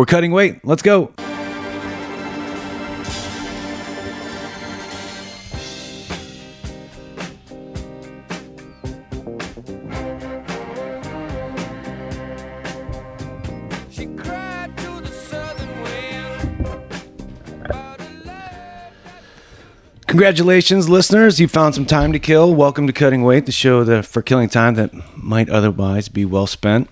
We're cutting weight. Let's go. She cried to the southern wind. about a love Congratulations, listeners. You found some time to kill. Welcome to Cutting Weight, the show that for killing time that might otherwise be well spent.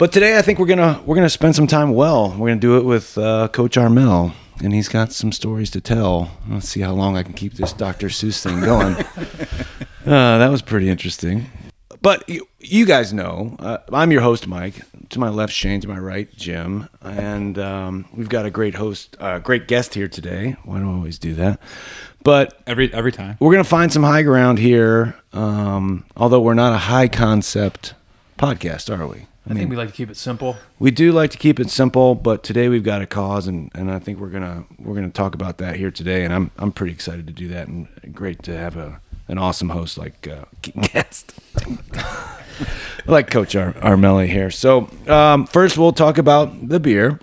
But today, I think we're gonna we're gonna spend some time well. We're gonna do it with uh, Coach Armel, and he's got some stories to tell. Let's see how long I can keep this Dr. Seuss thing going. uh, that was pretty interesting. But you, you guys know, uh, I'm your host, Mike. To my left, Shane. To my right, Jim. And um, we've got a great host, uh, great guest here today. Why do I always do that? But Every every time. we're gonna find some high ground here. Um, although we're not a high concept podcast, are we? I think we like to keep it simple. We do like to keep it simple, but today we've got a cause, and, and I think we're gonna we're gonna talk about that here today, and I'm I'm pretty excited to do that, and great to have a an awesome host like uh, guest, like Coach Ar- Armelli here. So um, first, we'll talk about the beer,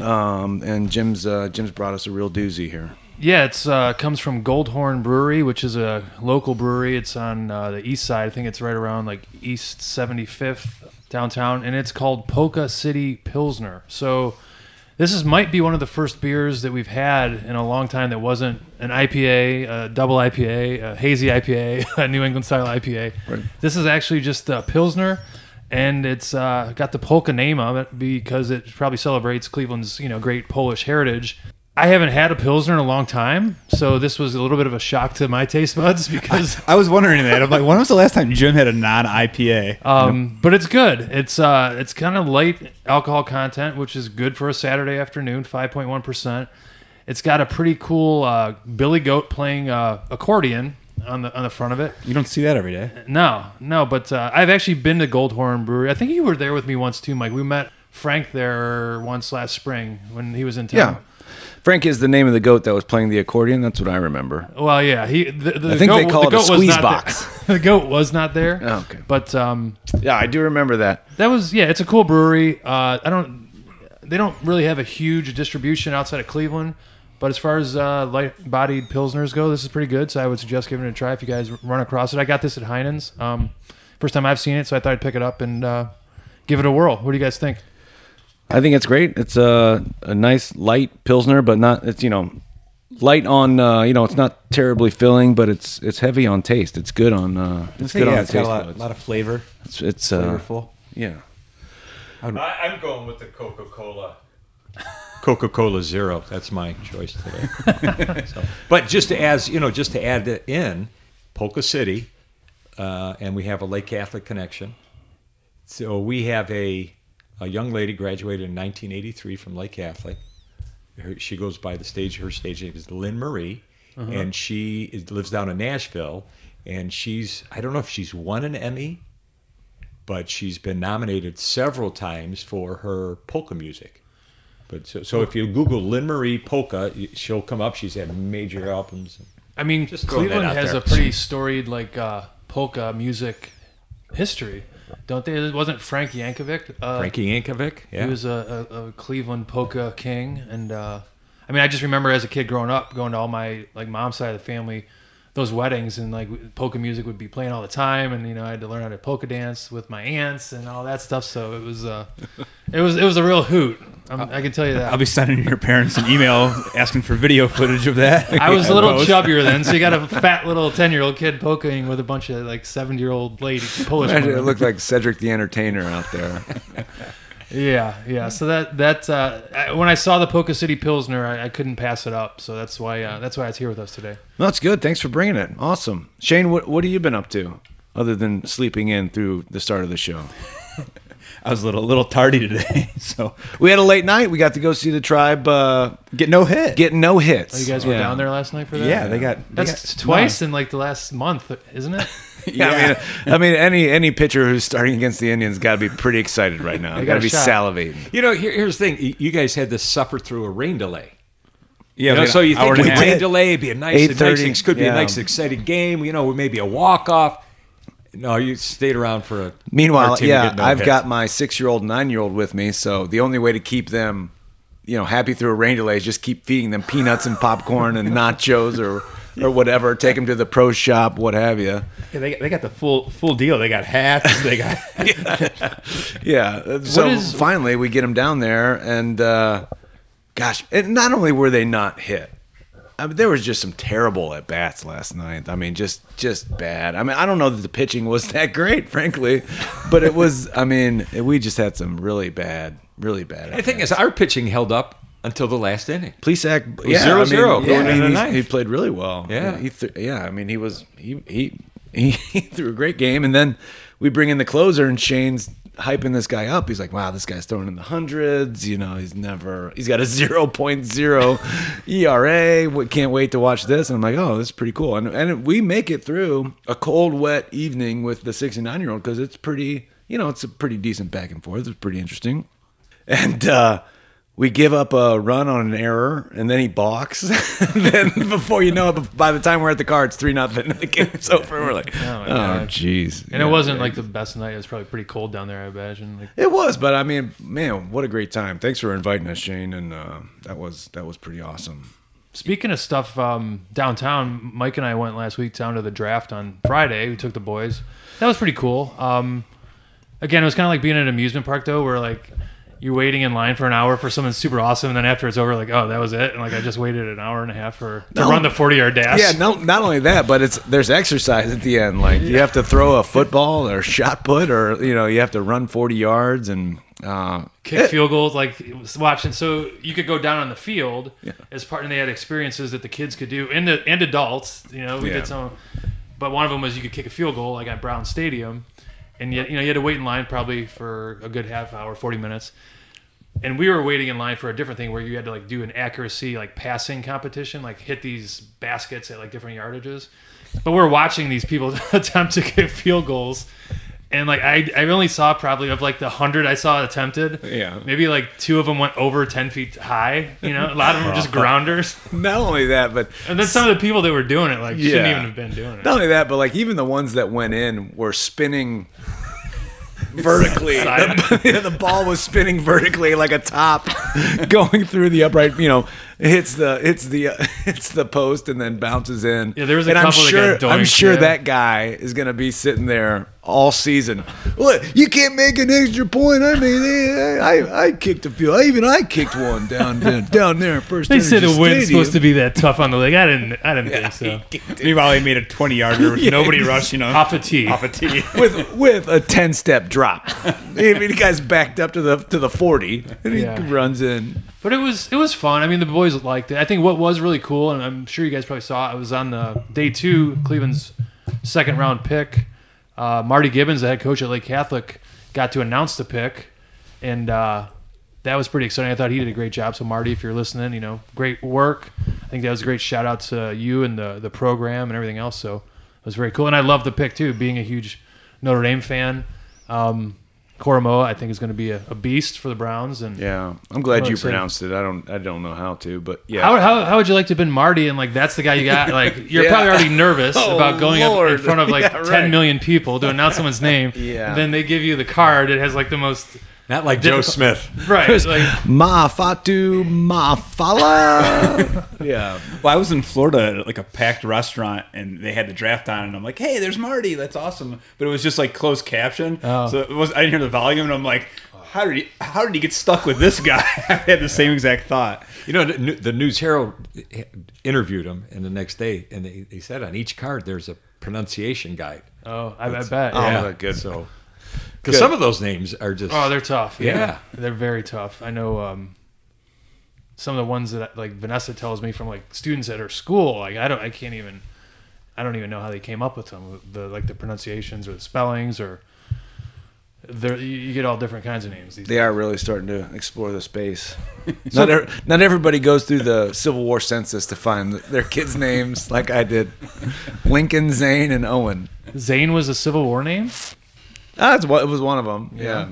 um, and Jim's uh, Jim's brought us a real doozy here. Yeah, it's uh, comes from Goldhorn Brewery, which is a local brewery. It's on uh, the east side. I think it's right around like East 75th downtown, and it's called Polka City Pilsner. So this is might be one of the first beers that we've had in a long time that wasn't an IPA, a double IPA, a hazy IPA, a New England style IPA. This is actually just a Pilsner. And it's uh, got the polka name of it because it probably celebrates Cleveland's, you know, great Polish heritage. I haven't had a pilsner in a long time, so this was a little bit of a shock to my taste buds because, I was wondering that. I'm like, when was the last time Jim had a non IPA? um, but it's good. It's uh, it's kind of light alcohol content, which is good for a Saturday afternoon. Five point one percent. It's got a pretty cool uh, Billy Goat playing uh, accordion on the on the front of it. you don't see that every day. No, no, but uh, I've actually been to Goldhorn Brewery. I think you were there with me once too, Mike. We met Frank there once last spring when he was in town. Yeah. Frank is the name of the goat that was playing the accordion. That's what I remember. Well, yeah, he. The, the I think goat, they call the it a squeeze box. The goat was not there. Oh, okay. But um, Yeah, I do remember that. that was yeah, it's a cool brewery. Uh, I don't. They don't really have a huge distribution outside of Cleveland, but as far as uh, light-bodied pilsners go, this is pretty good. So I would suggest giving it a try if you guys run across it. I got this at Heinen's. Um, first time I've seen it, so I thought I'd pick it up and uh, give it a whirl. What do you guys think? I think it's great. It's a, a nice light pilsner, but not. It's you know, light on. Uh, you know, it's not terribly filling, but it's it's heavy on taste. It's good on. Uh, it's good yeah, on it's the got a lot, buds. lot of flavor, It's it's uh, flavorful. yeah. I, I'm going with the Coca Cola. Coca Cola Zero. That's my choice today. So- but just to as you know, just to add it in, Polka City, uh, and we have a Lake Catholic connection. So we have a a young lady graduated in 1983 from Lake Catholic. Her, she goes by the stage. Her stage name is Lynn Marie, and she is, lives down in Nashville. And she's I don't know if she's won an Emmy, but she's been nominated several times for her polka music. But so, so if you Google Lynn Marie polka, she'll come up. She's had major albums. I mean, Just Cleveland has there. a pretty storied like uh, polka music history, don't they? It wasn't Frank Yankovic. Uh, Frankie Yankovic, yeah. He was a, a, a Cleveland polka king, and uh, I mean, I just remember as a kid growing up, going to all my like mom's side of the family, those weddings, and like polka music would be playing all the time, and you know, I had to learn how to polka dance with my aunts and all that stuff. So it was, uh, it was, it was a real hoot. I'm, I can tell you that. I'll be sending your parents an email asking for video footage of that. I was a little Post. chubbier then, so you got a fat little ten year old kid polkaing with a bunch of like seventy year old lady Polish. Imagine it looked like Cedric the Entertainer out there. Yeah, yeah. So that that uh, I- when I saw the Polka City Pilsner, I, I couldn't pass it up. So that's why uh, that's why it's here with us today. No, that's good. Thanks for bringing it. Awesome, Shane. What what have you been up to other than sleeping in through the start of the show? I was a little, little tardy today, so We had a late night. We got to go see the tribe uh, get no hit. getting no hits. Oh, you guys were Yeah. down there last night for that? yeah, they got they That's got- twice in like the last month, isn't it? Yeah, I mean, I mean, any any pitcher who's starting against the Indians got to be pretty excited right now. Got to be shot. salivating. You know, here, here's the thing. You guys had to suffer through a rain delay. Yeah, You know, so you think a with rain delay, it'd be a nice, a nice 8:30, ex- could be yeah. a nice, exciting game. You know, maybe a walk off. No, you stayed around for a. Meanwhile, yeah, no I've hits. got my six-year-old, nine-year-old with me. So the only way to keep them, you know, happy through a rain delay is just keep feeding them peanuts and popcorn and nachos or or whatever. Take them to the pro shop, what have you. Yeah, they, they got the full full deal. They got hats. They got Yeah. uh, So is- finally, we get them down there, and uh, gosh, and not only were they not hit. I mean, there was just some terrible at bats last night. I mean, just just bad. I mean, I don't know that the pitching was that great, frankly, but it was. I mean, we just had some really bad, really bad. The thing is, our pitching held up until the last inning. Plesac, yeah, zero I mean, zero yeah, going I mean, into the ninth. He played really well. Yeah. he th- yeah. I mean, he was he he he, threw a great game, and then we bring in the closer, and Shane's hyping this guy up. He's like, "Wow, this guy's throwing in the hundreds. You know, he's never he's got a zero point zero ERA. We can't wait to watch this." And I'm like, "Oh, this is pretty cool." And and we make it through a cold, wet evening with the 69 year old because it's pretty. You know, it's a pretty decent back and forth. It's pretty interesting and uh, we give up a run on an error, and then he balks. then before you know it, by the time we're at the car, it's three nothing, and the game's over. We're like, Oh, my oh, jeez. And it wasn't like the best night. It was probably pretty cold down there. I imagine. Like, It was, but I mean, man, what a great time! Thanks for inviting us, Shane, and uh, that was that was pretty awesome. Speaking of stuff um, downtown, Mike and I went last week down to the draft on Friday. We took the boys. That was pretty cool. Um, again, it was kind of like being at an amusement park though, where like you're waiting in line for an hour for something super awesome, and then after it's over, like oh that was it, and like I just waited an hour and a half for to No. run the 40 yard dash. Yeah, no, not only that, but it's there's exercise at the end. Like you have to throw a football or shot put, or you know, you have to run 40 yards and. Uh, kick field goals like watching so you could go down on the field as part and they had experiences that the kids could do and the and adults you know we Yeah. did some but one of them was you could kick a field goal like at brown stadium and yet you know you had to wait in line probably for a good half hour 40 minutes. And we were waiting in line for a different thing where you had to like do an accuracy like passing competition like hit these baskets at like different yardages. But we're watching these people attempt to kick field goals and like I, I only saw probably of like the hundred I saw attempted. Yeah. Maybe like two of them went over ten feet high. You know, a lot of them were just grounders. not only that, but And then some of the people that were doing it like shouldn't even have been doing it. Not only that, but like even the ones that went in were spinning vertically. The, the ball was spinning vertically like a top, going through the upright. You know, it hits the hits the uh, hits the post and then bounces in. Yeah, there was a and I'm couple that sure I'm sure that guy is gonna be sitting there all season. What? You can't make an extra point. I mean, eh, I I kicked a few. I even I kicked one down down, down there in first. They said Energy the wind's supposed to be that tough on the leg. I didn't. I didn't think so. meanwhile he made a twenty yarder with nobody rushing him Off a tee. off a tee. with with a ten step drop. I mean, the guy's backed up to the to the forty, and he Yeah. runs in. But it was it was fun. I mean, the boys liked it. I think what was really cool, and I'm sure you guys probably saw it, was on the day two, Cleveland's second round pick. Uh, Marty Gibbons, the head coach at Lake Catholic, got to announce the pick, and uh, that was pretty exciting. I thought he did a great job. So Marty, if you're listening, you know, great work. I think that was a great shout out to you and the the program and everything else. So it was very cool, and I love the pick too. Being a huge Notre Dame fan, um, Koramoah, I think is going to be a, a beast for the Browns. And Yeah, I'm glad you pronounced it. I don't I don't know how to, but yeah. How, how, how would you like to have been Marty and like that's the guy you got? Like you're Yeah. probably already nervous Oh, about going up in front of like Yeah, 10 right. million people to announce someone's name. Yeah. Then they give you the card. It has like the most Not like Joe Difficult- Smith. right. Like Ma Fatu Ma Fala. yeah. Well, I was in Florida at like a packed restaurant, and they had the draft on, and I'm like, "Hey, there's Marty. That's awesome." But it was just like closed caption, Oh. so it was. I didn't hear the volume, and I'm like, "How did he? How did he get stuck with this guy?" I had the same exact thought. You know, the, the News Herald eh, interviewed him, and the next day, and they, they said on each card there's a pronunciation guide. oh, I, I bet. Oh, yeah. my good. So, because some of those names are just Oh, they're tough. Yeah. Yeah. They're very tough. I know um, some of the ones that like Vanessa tells me from like students at her school. Like I don't, I can't even, I don't even know how they came up with them. The like the pronunciations or the spellings or. There, you you get all different kinds of names. These They are really starting to explore the space. not, er, not everybody goes through the Civil War census to find their kids' names like I did. Lincoln, Zane, and Owen. Zane was a Civil War name. Ah, what it was one of them. Yeah.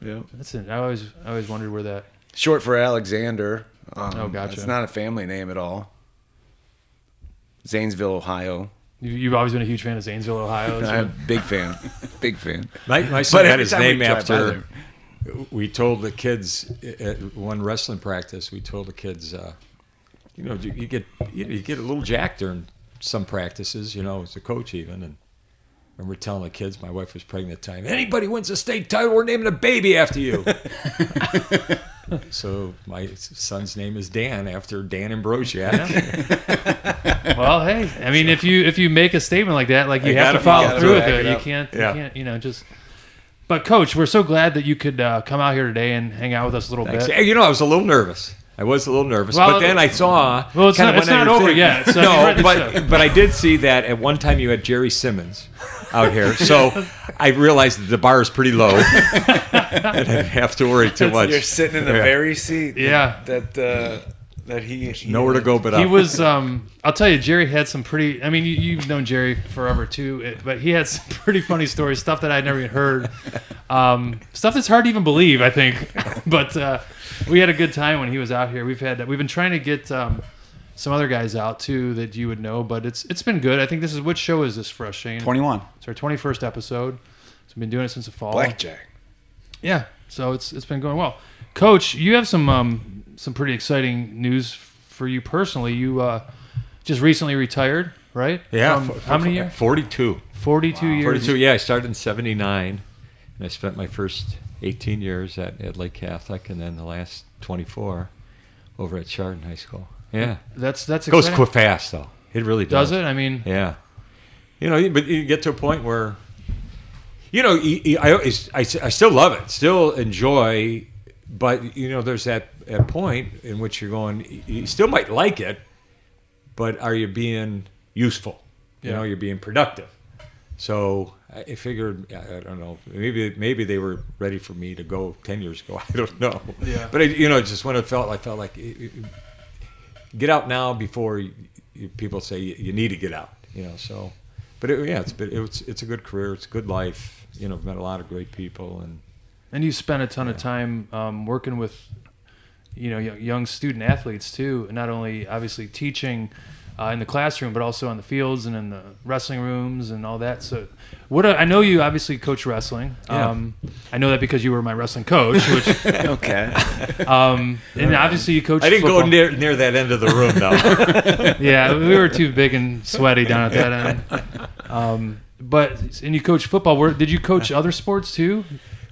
Yeah. yeah. That's it. I always, I always wondered where that. Short for Alexander. Um, Oh, gotcha. It's not a family name at all. Zanesville, Ohio. You, you've always been a huge fan of Zanesville, Ohio. I'm a big fan, big fan. My, my son had his name after. We told the kids at one wrestling practice. We told the kids, uh, you know, you, you get you, you get a little jacked during some practices. You know, as a coach even, and I remember telling the kids, my wife was pregnant at the time. Anybody wins a state title, we're naming a baby after you. so my son's name is Dan after Dan Ambrosiak. Well, hey, I mean, if you if you make a statement like that, like you You have gotta- to follow through with it. it You can't, Yeah. you can't, you know, just. But coach, we're so glad that you could uh, come out here today and hang out with us a little Thanks. bit. You know, I was a little nervous. I was a little nervous, Well, but then I saw. well, it's kinda not- it's when I not over think- yet, so no, but show. but I did see that at one time you had Jerry Simmons out here, so I realized that the bar is pretty low, and I didn't have to worry too much. You're sitting in the Yeah. very seat. Yeah. That uh, that he, he Nowhere to go but He up. was. Um, I'll tell you, Jerry had some pretty. I mean, you, you've known Jerry forever too, but he had some pretty funny stories, stuff that I'd never even heard, um, stuff that's hard to even believe. I think, but uh, we had a good time when he was out here. We've had. We've been trying to get um, some other guys out too that you would know, but it's it's been good. I think this is which show is this for us, Shane? 21. It's our twenty first episode. So we've been doing it since the fall. blackjack. Yeah, so it's it's been going well. Coach, you have some um, some pretty exciting news for you personally. You uh, just recently retired, right? yeah, From f- how many years? Forty-two. Forty-two years. Forty-two. Yeah, I started in '79, and I spent my first 18 years at, at Lake Catholic, and then the last 24 over at Chardon High School. Yeah, That's that's it goes exciting. quick fast though. It really does. Does it? I mean, Yeah. You know, but you get to a point where, you know, I, always- I, I still love it, still enjoy, but, you know, there's that, that point in which you're going, you still might like it, but are you being useful? You Yeah. know, you're being productive. So I figured, I don't know, maybe maybe they were ready for me to go 10 years ago. I don't know. Yeah. But, I, you know, just when it felt, I felt like, it- it- get out now before you, you, people say you, you need to get out. You know, so, but it, yeah, it's been, it's it's a good career. It's a good life. You know, I've met a lot of great people, and and you spent a ton of time um, working with, you know, young student athletes too, and not only obviously teaching uh, in the classroom, but also on the fields and in the wrestling rooms and all that. So, what I I know you obviously coach wrestling. Yeah. Um, I know that because you were my wrestling coach, which, Okay. um, and obviously you coach. I didn't football. go near near that end of the room though. Yeah, we were too big and sweaty down at that end. Um, but and you coach football. Where did you coach other sports too?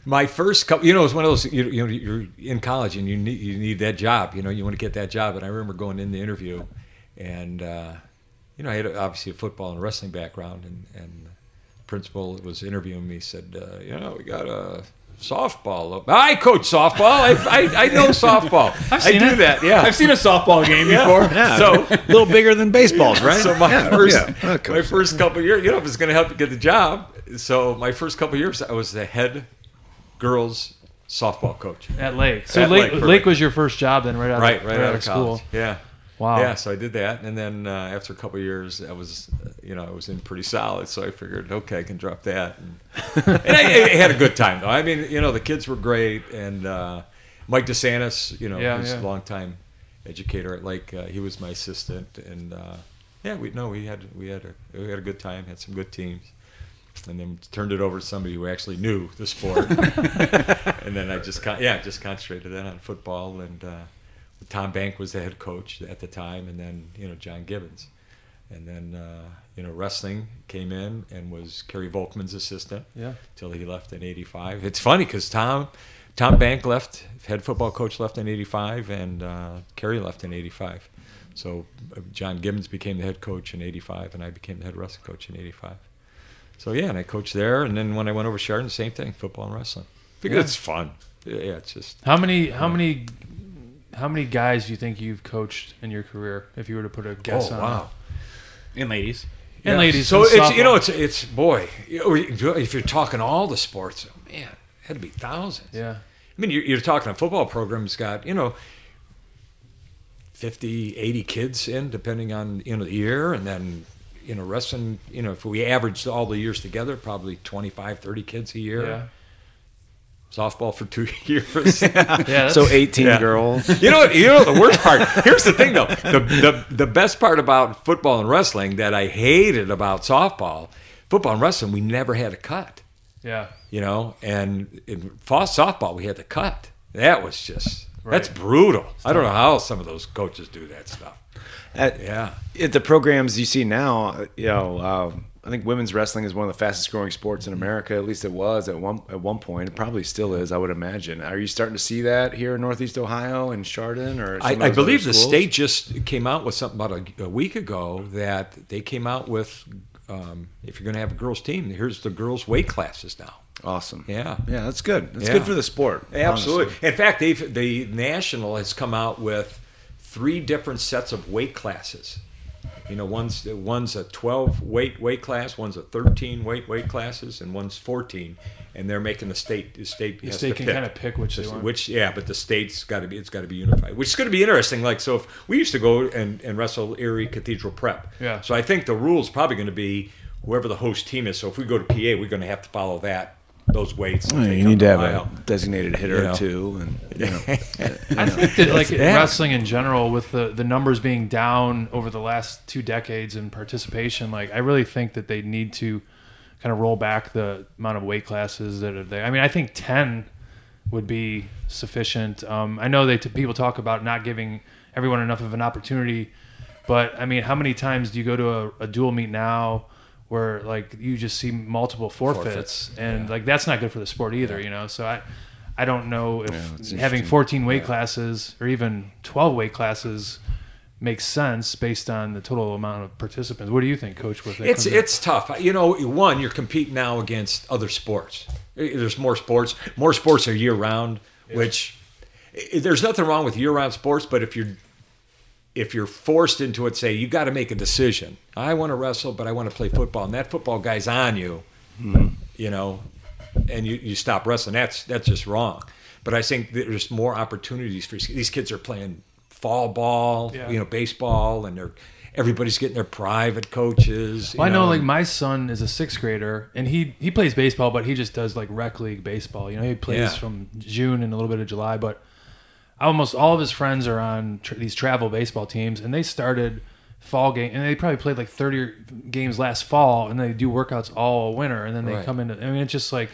My first couple, you know, it was one of those. You, you know, you're in college and you need you need that job. You know, you want to get that job. And I remember going in the interview, and uh, you know, I had obviously a football and wrestling background, and and the principal that was interviewing me said, uh, you know, we got a softball. I coach softball. I I, I know softball. i do it. that. Yeah. I've seen a softball game Yeah. before. Yeah. So a little bigger than baseballs, right? So my Yeah, first, yeah. My first couple years, you know, if it's going to help you get the job. So my first couple years, I was the head girls softball coach. At Lake. So At Lake, Lake, Lake, was your first job then, right out Right, of, right, out of college. Yeah. Wow. Yeah, so I did that, and then uh, after a couple of years, I was, uh, you know, I was in pretty solid. So I figured, okay, I can drop that, and, and I, I had a good time though. I mean, you know, the kids were great, and uh, Mike DeSantis, you know, Yeah, who's yeah. a longtime educator at Lake, uh, he was my assistant, and uh, yeah, we no, we had we had a we had a good time, had some good teams, and then turned it over to somebody who actually knew the sport, and then I just con- yeah, just concentrated then on football and. Tom Bank was the head coach at the time, and then you know John Gibbons, and then uh, you know wrestling came in and was Kerry Volkman's assistant Yeah. till he left in '85. It's funny because Tom Tom Bank left, head football coach left in '85, and uh, Kerry left in '85. So uh, John Gibbons became the head coach in '85, and I became the head wrestling coach in '85. So yeah, and I coached there, and then when I went over to Chardon, same thing, football and wrestling. Because Yeah. it's fun. Yeah, yeah, it's just How many how many how many guys do you think you've coached in your career if you were to put a guess oh on wow. And ladies. And Yeah. ladies. So and it's you know it's it's boy if you're talking all the sports, oh, man, it had to be thousands. Yeah. I mean, you're, you're talking a football program's got you know 50, 80 kids in depending on you know the year, and then you know wrestling. You know, if we averaged all the years together, probably 25, 30 kids a year. Yeah. Softball for two years. Yeah, So 18 Yeah. girls. You know, what? you know the worst part. Here's the thing, though. The, the the best part about football and wrestling that I hated about softball, football and wrestling, we never had a cut. yeah. You know, and in fall softball, we had to cut. That was just that's Right. brutal. I don't know how some of those coaches do that stuff. At, Yeah. at the programs you see now, you know, um, I think women's wrestling is one of the fastest growing sports in America. At least it was at one at one point. It probably still is. I would imagine. Are you starting to see that here in Northeast Ohio and Chardon? Or I, I believe the state just came out with something about a, a week ago that they came out with. Um, if you're going to have a girls' team, here's the girls' weight classes now. Awesome. Yeah. Yeah, that's good. That's Yeah. good for the sport. Absolutely. honestly. In fact, they've the national has come out with three different sets of weight classes. You know, one's one's a 12 weight weight class, one's a 13 weight weight classes, and one's 14. And they're making the state the state The state can pick. kind of pick which they want. Which yeah, but the state's got to be it's got to be unified, which is going to be interesting. Like so, if we used to go and, and wrestle Erie Cathedral Prep, Yeah. So I think the rules probably going to be whoever the host team is. So if we go to PA, we're going to have to follow that those weights. Yeah, you need to have Ohio. a designated hitter You know. or two, and you know, I think that like Yeah. wrestling in general, with the the numbers being down over the last two decades in participation, like I really think that they need to kind of roll back the amount of weight classes that are there. I mean, I think ten would be sufficient. Um, I know they t- people talk about not giving everyone enough of an opportunity, but I mean, how many times do you go to a, a dual meet now? Where like you just see multiple forfeits, and like that's not good for the sport either, you know. So I, I don't know if it's having 14 weight classes or even 12 weight classes makes sense based on the total amount of participants. What do you think, Coach? With It's it's tough. You know, one you're competing now against other sports. Eh, there's more sports. More sports are year round, which eh, there's nothing wrong with year round sports. But if you're if you're forced into it, say you got to make a decision. I want to wrestle, but I want to play football, and that football guy's on you. Hmm. You know, and you, you stop wrestling. That's that's just wrong. But I think there's more opportunities for these kids are playing fall ball, Yeah. you know, baseball, and they're everybody's getting their private coaches. you Well, I know, like my son is a sixth grader, and he he plays baseball, but he just does like rec league baseball. You know, he plays Yeah. from June and a little bit of July. But almost all of his friends are on tr- these travel baseball teams, and they started fall game, and they probably played like thirty games last fall, and they do workouts all winter, and then they Right. come into. I mean, it's just like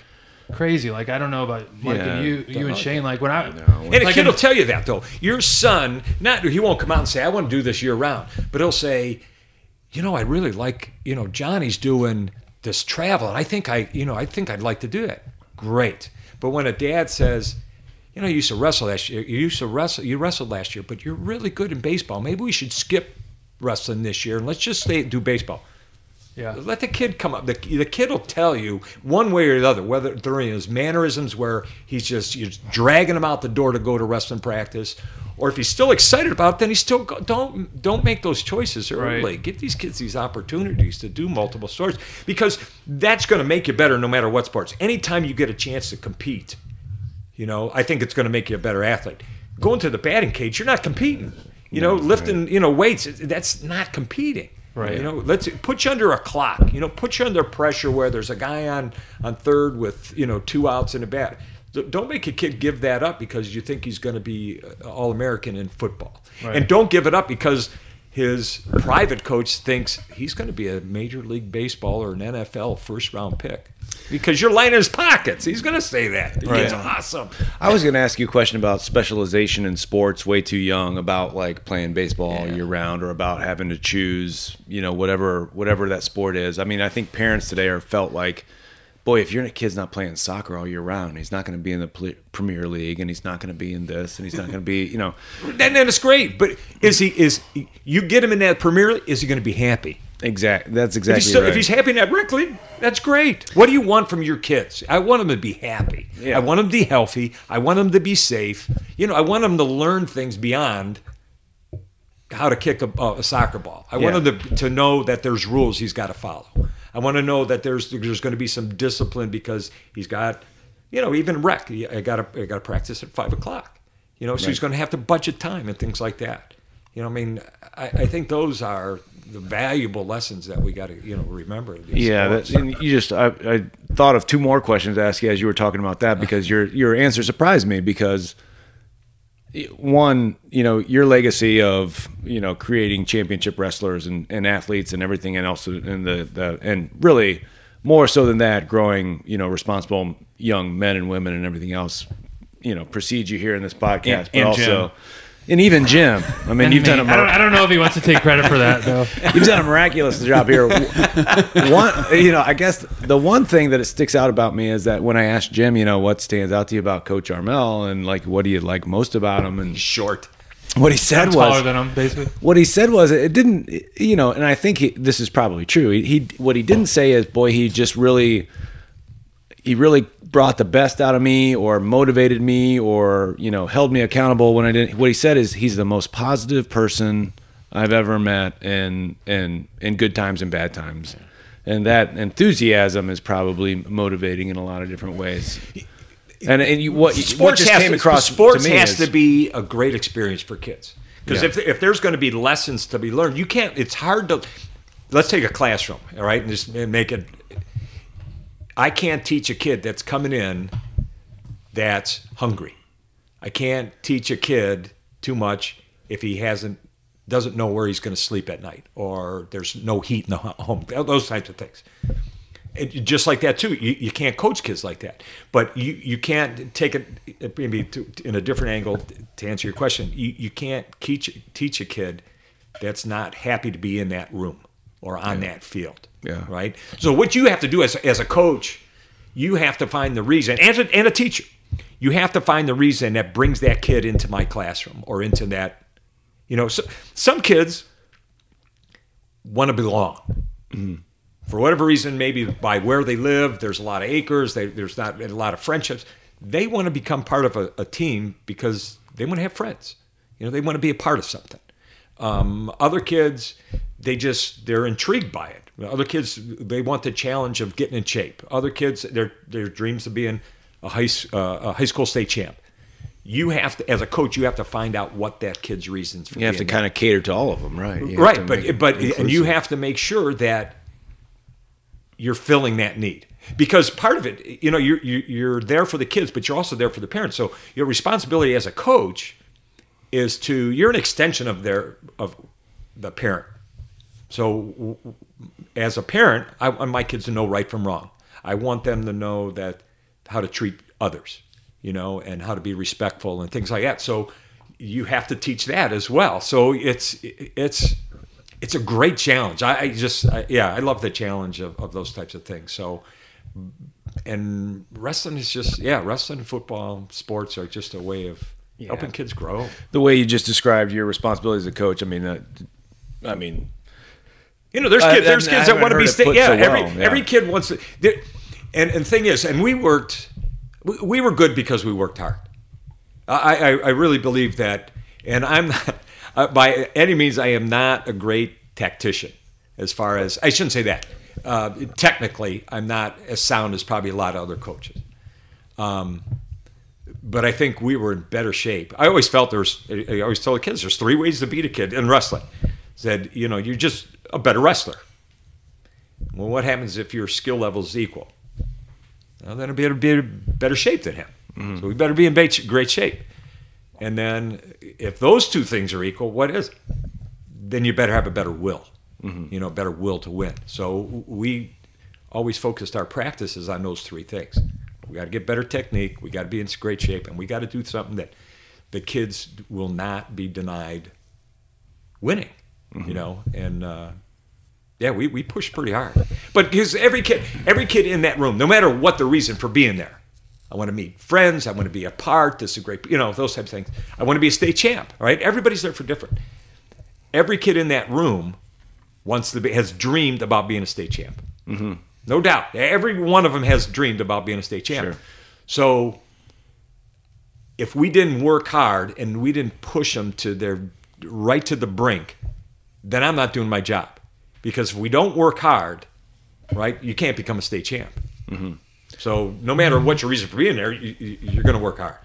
crazy. Like I don't know about Mike Yeah. and you, you and Shane. Like when I, And a like kid in- will tell you that though. Your son, not he won't come out and say, "I want to do this year round," but he'll say, "You know, I really like, you know, Johnny's doing this travel, and I think I, you know, I think I'd like to do that." Great, but when a dad says, "You know, you used to wrestle last year. You used to wrestle. You wrestled last year, but you're really good in baseball. Maybe we should skip wrestling this year and let's just stay do baseball." yeah, Let the kid come up. The, the kid will tell you one way or the other, whether during his mannerisms where he's just you're dragging him out the door to go to wrestling practice, or if he's still excited about it, then he still go, don't don't make those choices early. Right. Give these kids these opportunities to do multiple sports because that's going to make you better no matter what sports. Anytime you get a chance to compete, you know, I think it's going to make you a better athlete. Going to the batting cage, you're not competing. You know, lifting, you know, weights, that's not competing. Right. You know, let's put you under a clock. You know, put you under pressure where there's a guy on on third with you know two outs and a bat. Don't make a kid give that up because you think he's going to be uh, all American in football, Right. and don't give it up because his private coach thinks he's going to be a major league baseball or an NFL first round pick because you're lining his pockets. He's going to say that. Kid's Right. awesome. I was going to ask you a question about specialization in sports way too young, about like playing baseball Yeah. year round, or about having to choose, you know, whatever whatever that sport is. I mean, I think parents today are felt like, boy, if your kid's not playing soccer all year round, he's not going to be in the Premier League, and he's not going to be in this, and he's not going to be, you know, Then, then it's great. But is he is you get him in that Premier League? Is he going to be happy? Exactly. That's If exactly he's, right. if he's happy in that rec league, that's great. What do you want from your kids? I want them to be happy. Yeah. I want them to be healthy. I want them to be safe. You know, I want them to learn things beyond how to kick a, a soccer ball. I want Yeah. him to, to know that there's rules he's got to follow. I want to know that there's there's going to be some discipline because he's got, you know, even rec. I got to I got to practice at five o'clock. You know, so he's going to have to budget time and things like that. You know, I mean, I, I think those are the valuable lessons that we got to you know remember. Yeah, that, and you just I, I thought of two more questions to ask you as you were talking about that because your your answer surprised me because one, you know, your legacy of you know creating championship wrestlers and, and athletes and everything else and the, the and really more so than that, growing you know responsible young men and women and everything else, you know, precedes you here in this podcast, And- but and also. Jim. And even Jim, I mean, And you've me. done a I don't, mir- I don't know if he wants to take credit for that though. you've done a miraculous job here. One, you know, I guess the one thing that it sticks out about me is that when I asked Jim, you know, what stands out to you about Coach Armel and like what do you like most about him, and Short. what he said Taller was than him, basically. what he said was it didn't, you know, and I think he, this is probably true. He, he what he didn't say is, boy, he just really he really brought the best out of me or motivated me or you know held me accountable when I didn't what he said is he's the most positive person I've ever met in in in good times and bad times. And that enthusiasm is probably motivating in a lot of different ways. And, and you, what, what sports just came to, across sports to me has is, to be a great experience for kids. Because Yeah. if, if there's going to be lessons to be learned you can't it's hard to let's take a classroom all right and just make it i can't teach a kid that's coming in that's hungry. I can't teach a kid too much if he hasn't doesn't know where he's going to sleep at night or there's no heat in the home those types of things. And just like that too you, you can't coach kids like that. But you, you can't take it maybe to, in a different angle to answer your question. You, you can't teach, teach a kid that's not happy to be in that room or on that field Yeah. right so what you have to do as, as a coach you have to find the reason and a, and a teacher you have to find the reason that brings that kid into my classroom or into that you know so, some kids want to belong for whatever reason, maybe by where they live, there's a lot of acres, they, there's not a lot of friendships. They want to become part of a, a team because they want to have friends. You know, they want to be a part of something. Um, other kids, they just they're intrigued by it. Other kids, they want the challenge of getting in shape. Other kids, their their dreams of being a high uh, a high school state champ. You have to, as a coach, you have to find out what that kid's reasons for you have to kind of cater to all of them right You right but but and you have to make sure that you're filling that need because part of it you know you're you're you're there for the kids but you're also there for the parents so your responsibility as a coach is to you're an extension of their of the parent so as a parent i want my kids to know right from wrong. I want them to know that how to treat others you know and how to be respectful and things like that. So you have to teach that as well. So it's it's it's a great challenge. I, I just I, yeah i love the challenge of, of those types of things. So and wrestling is just yeah wrestling football sports are just a way of helping kids grow. The way you just described your responsibility as a coach i mean uh, i mean You know, there's kids. There's kids that want to be state. Yeah, so every well, yeah. every kid wants to. And and the thing is, and we worked. We, we were good because we worked hard. I, I I really believe that, and I'm not, uh, by any means I am not a great tactician. As far as I shouldn't say that. Uh, technically, I'm not as sound as probably a lot of other coaches. Um, but I think we were in better shape. I always felt there's. I always tell the kids there's three ways to beat a kid in wrestling. Said you know you're just a better wrestler. Well, what happens if your skill level is equal? Well, then it'll be in be better shape than him. Mm-hmm. So we better be in great shape. And then if those two things are equal, what is? it? Then you better have a better will. Mm-hmm. You know, better will to win. So we always focused our practices on those three things. We got to get better technique. We got to be in great shape, and we got to do something that the kids will not be denied winning. You mm-hmm. know, and uh, yeah, we, we push pretty hard. But because every kid, every kid in that room, no matter what the reason for being there, I want to meet friends. I want to be a part. This is a great, you know, those types of things. I want to be a state champ. All right, everybody's there for different. Every kid in that room wants to be, has dreamed about being a state champ. Mm-hmm. No doubt, every one of them has dreamed about being a state champ. Sure. So if we didn't work hard and we didn't push them to their right to the brink, then I'm not doing my job. Because if we don't work hard, right, you can't become a state champ. So no matter what your reason for being there, you, you- you're going to work hard.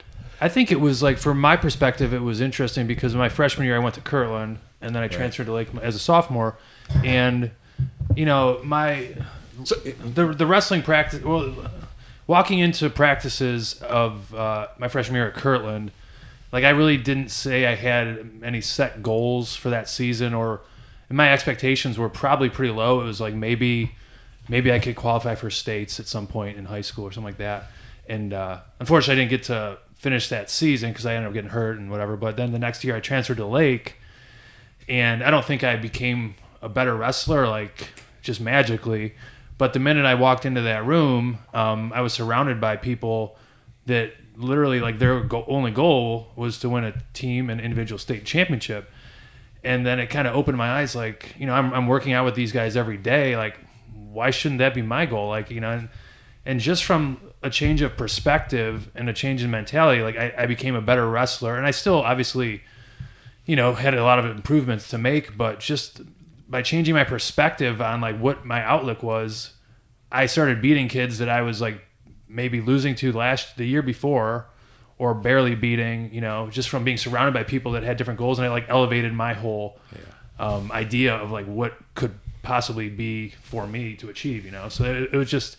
I think it was like, from my perspective, it was interesting because my freshman year I went to Kirtland and then I transferred to Lake as a sophomore, and you know my So, the the wrestling practice. Well, walking into practices of uh, my freshman year at Kirtland, like I really didn't say I had any set goals for that season, or and my expectations were probably pretty low. It was like maybe maybe I could qualify for states at some point in high school or something like that. And uh, unfortunately, I didn't get to finish that season because I ended up getting hurt and whatever. But then the next year, I transferred to Lake, and I don't think I became a better wrestler like just magically. But the minute I walked into that room, um, I was surrounded by people that literally like their go- only goal was to win a team and individual state championship. And then it kind of opened my eyes, like you know, I'm, I'm working out with these guys every day. Like, why shouldn't that be my goal? Like, you know, and, and just from a change of perspective and a change in mentality, like I, I became a better wrestler. And I still obviously, you know, had a lot of improvements to make, but just by changing my perspective on like what my outlook was, I started beating kids that I was like maybe losing to last the year before or barely beating, you know, just from being surrounded by people that had different goals and it like elevated my whole um, idea of like what could possibly be for me to achieve, you know. So it, it was just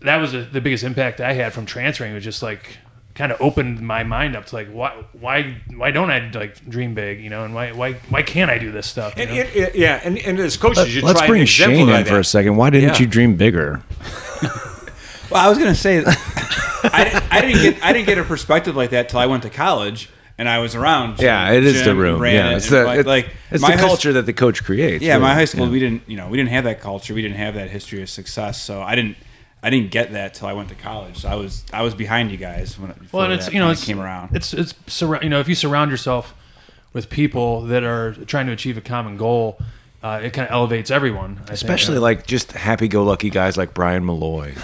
that was the the biggest impact I had from transferring. It was just like kind of opened my mind up to like why why why don't I like dream big, you know, and why why why can't I do this stuff? you and, and- yeah, and, and as coaches, you Let's try bring and Shane exemplify in for a second. Why didn't Yeah. you dream bigger? Well, I was gonna say, I, didn't- I didn't get I didn't get a perspective like that till I went to college and I was around. Jim- Yeah, it is the room. Brandon, yeah, it's and the like, it- like it's my the culture that the coach creates. Yeah, my high school Yeah. we didn't you know we didn't have that culture. We didn't have that history of success. So I didn't I didn't get that till I went to college. So I was I was behind you guys when it, well, and it's that you know kinda it's came around. It's it's surra- you know if you surround yourself with people that are trying to achieve a common goal, uh, it kind of elevates everyone. I think. Especially Uh, like just happy-go-lucky guys like Brian Malloy.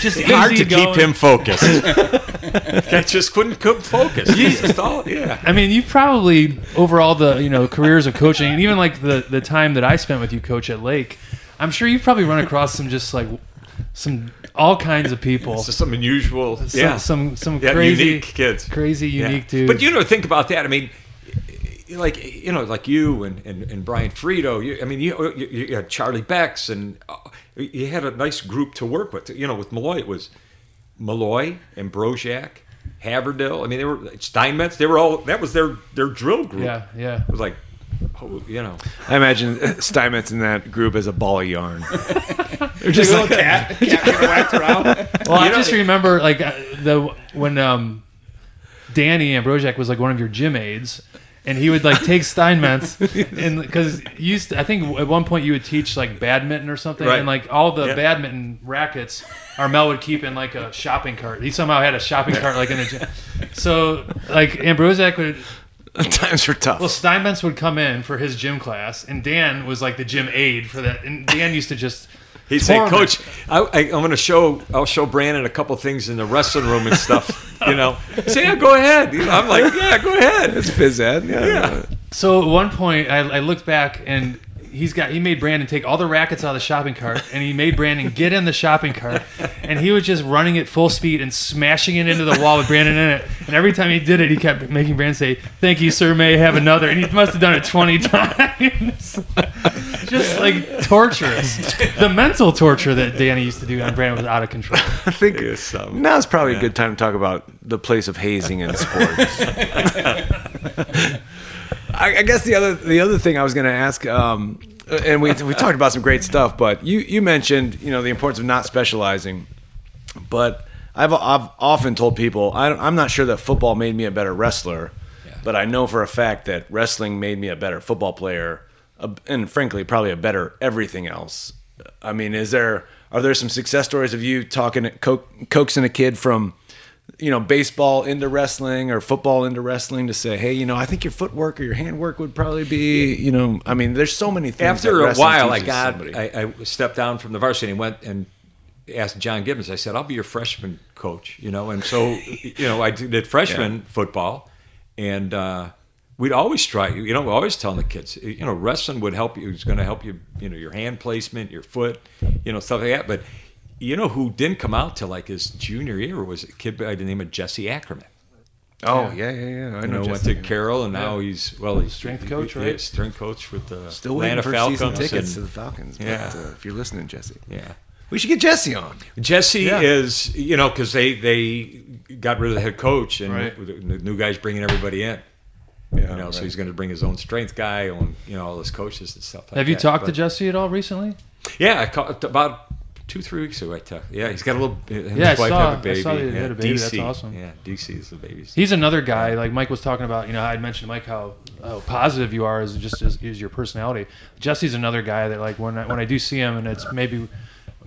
just hard to easygoing. keep him focused. I just couldn't couldn't focus. Just all- yeah. I mean, you probably over all the you know careers of coaching, and even like the the time that I spent with you, coach at Lake, I'm sure you've probably run across some just like some all kinds of people, It's just some unusual, some, yeah, some some yeah, crazy unique kids. crazy Yeah. unique dudes. But you know, think about that. I mean, like you know, like you and and, and Brian Frito. You, I mean, you, you you had Charlie Becks, and uh, you had a nice group to work with. You know, with Malloy, it was Malloy and Brojack, Haverdill. I mean, they were Steinmetz. They were all that was their their drill group. yeah, yeah. It was like, oh, you know, I imagine Steinmetz in that group as a ball of yarn. They're just like a cat, cat getting whacked around. Well, I know- just remember like uh, the when um, Danny Ambrosiak was like one of your gym aides, and he would like take Steinmetz, and because you used to, I think at one point you would teach like badminton or something, Right. and like all the Yeah. badminton rackets, Armel would keep in like a shopping cart. He somehow had a shopping cart like in a gym. So like Ambrosiak would Times were tough. well, Steinmetz would come in for his gym class, and Dan was like the gym aide for that. And Dan used to just He'd say, torment. "Coach, I, I, I'm going to show. I'll show Brandon a couple things in the wrestling room and stuff. You know, say, yeah, go ahead. You know, I'm like, yeah, go ahead. it's phys ed. Yeah. Yeah. So at one point, I, I looked back and he's got he made Brandon take all the rackets out of the shopping cart, and he made Brandon get in the shopping cart, and he was just running at full speed and smashing it into the wall with Brandon in it. And every time he did it, he kept making Brandon say, "Thank you, sir. May I have another?" And he must have done it twenty times. just like torturous. The mental torture that Danny used to do on Brandon was out of control. I think Yes, um, now's probably a good time to talk about the place of hazing in sports. I, I guess the other the other thing I was going to ask, um, and we we talked about some great stuff, but you you mentioned you know the importance of not specializing, but I've I've often told people I, I'm not sure that football made me a better wrestler, but I know for a fact that wrestling made me a better football player, uh, and frankly probably a better everything else. I mean, is there are there some success stories of you talking co- coaxing a kid from you know baseball into wrestling or football into wrestling to say, hey, you know, I think your footwork or your handwork would probably be, you know, I mean, there's so many things. After a while, I got. I, I stepped down from the varsity and went and asked John Gibbons. I said, "I'll be your freshman coach," you know. And so, you know, I did freshman football, and uh, we'd always try. You know, we always telling the kids, you know, wrestling would help you. It's going to help you, you know, your hand placement, your foot, you know, stuff like that. But you know, who didn't come out till like his junior year was a kid by the name of Jesse Ackerman. Oh yeah, yeah, yeah. I You know. know, went to Carroll, and now he's well, he's Strength he- coach, he- right? strength coach with the Still waiting Atlanta for Falcons. season tickets to the Falcons. But, Yeah. uh, if you're listening, Jesse, yeah, we should get Jesse on. Jesse Yeah. is you know because they they got rid of the head coach and Right. the the new guy's bringing everybody in. Yeah, You know, so he's going to bring his own strength guy, own you know all his coaches and stuff. like that. Have you that. talked to Jesse at all recently? Yeah, I called about two three weeks ago. I. Yeah, he's got a little. Yeah, his I wife saw- have a I baby. saw they yeah, had a baby. That's awesome. Yeah, DC is the baby. He's another guy. Like Mike was talking about. You know, I'd mentioned Mike how, how positive you are is just as is your personality. Jesse's another guy that like when I, when I do see him and it's maybe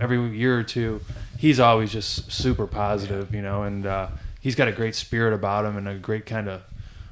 every year or two, he's always just super positive. You know, and uh, he's got a great spirit about him and a great kind of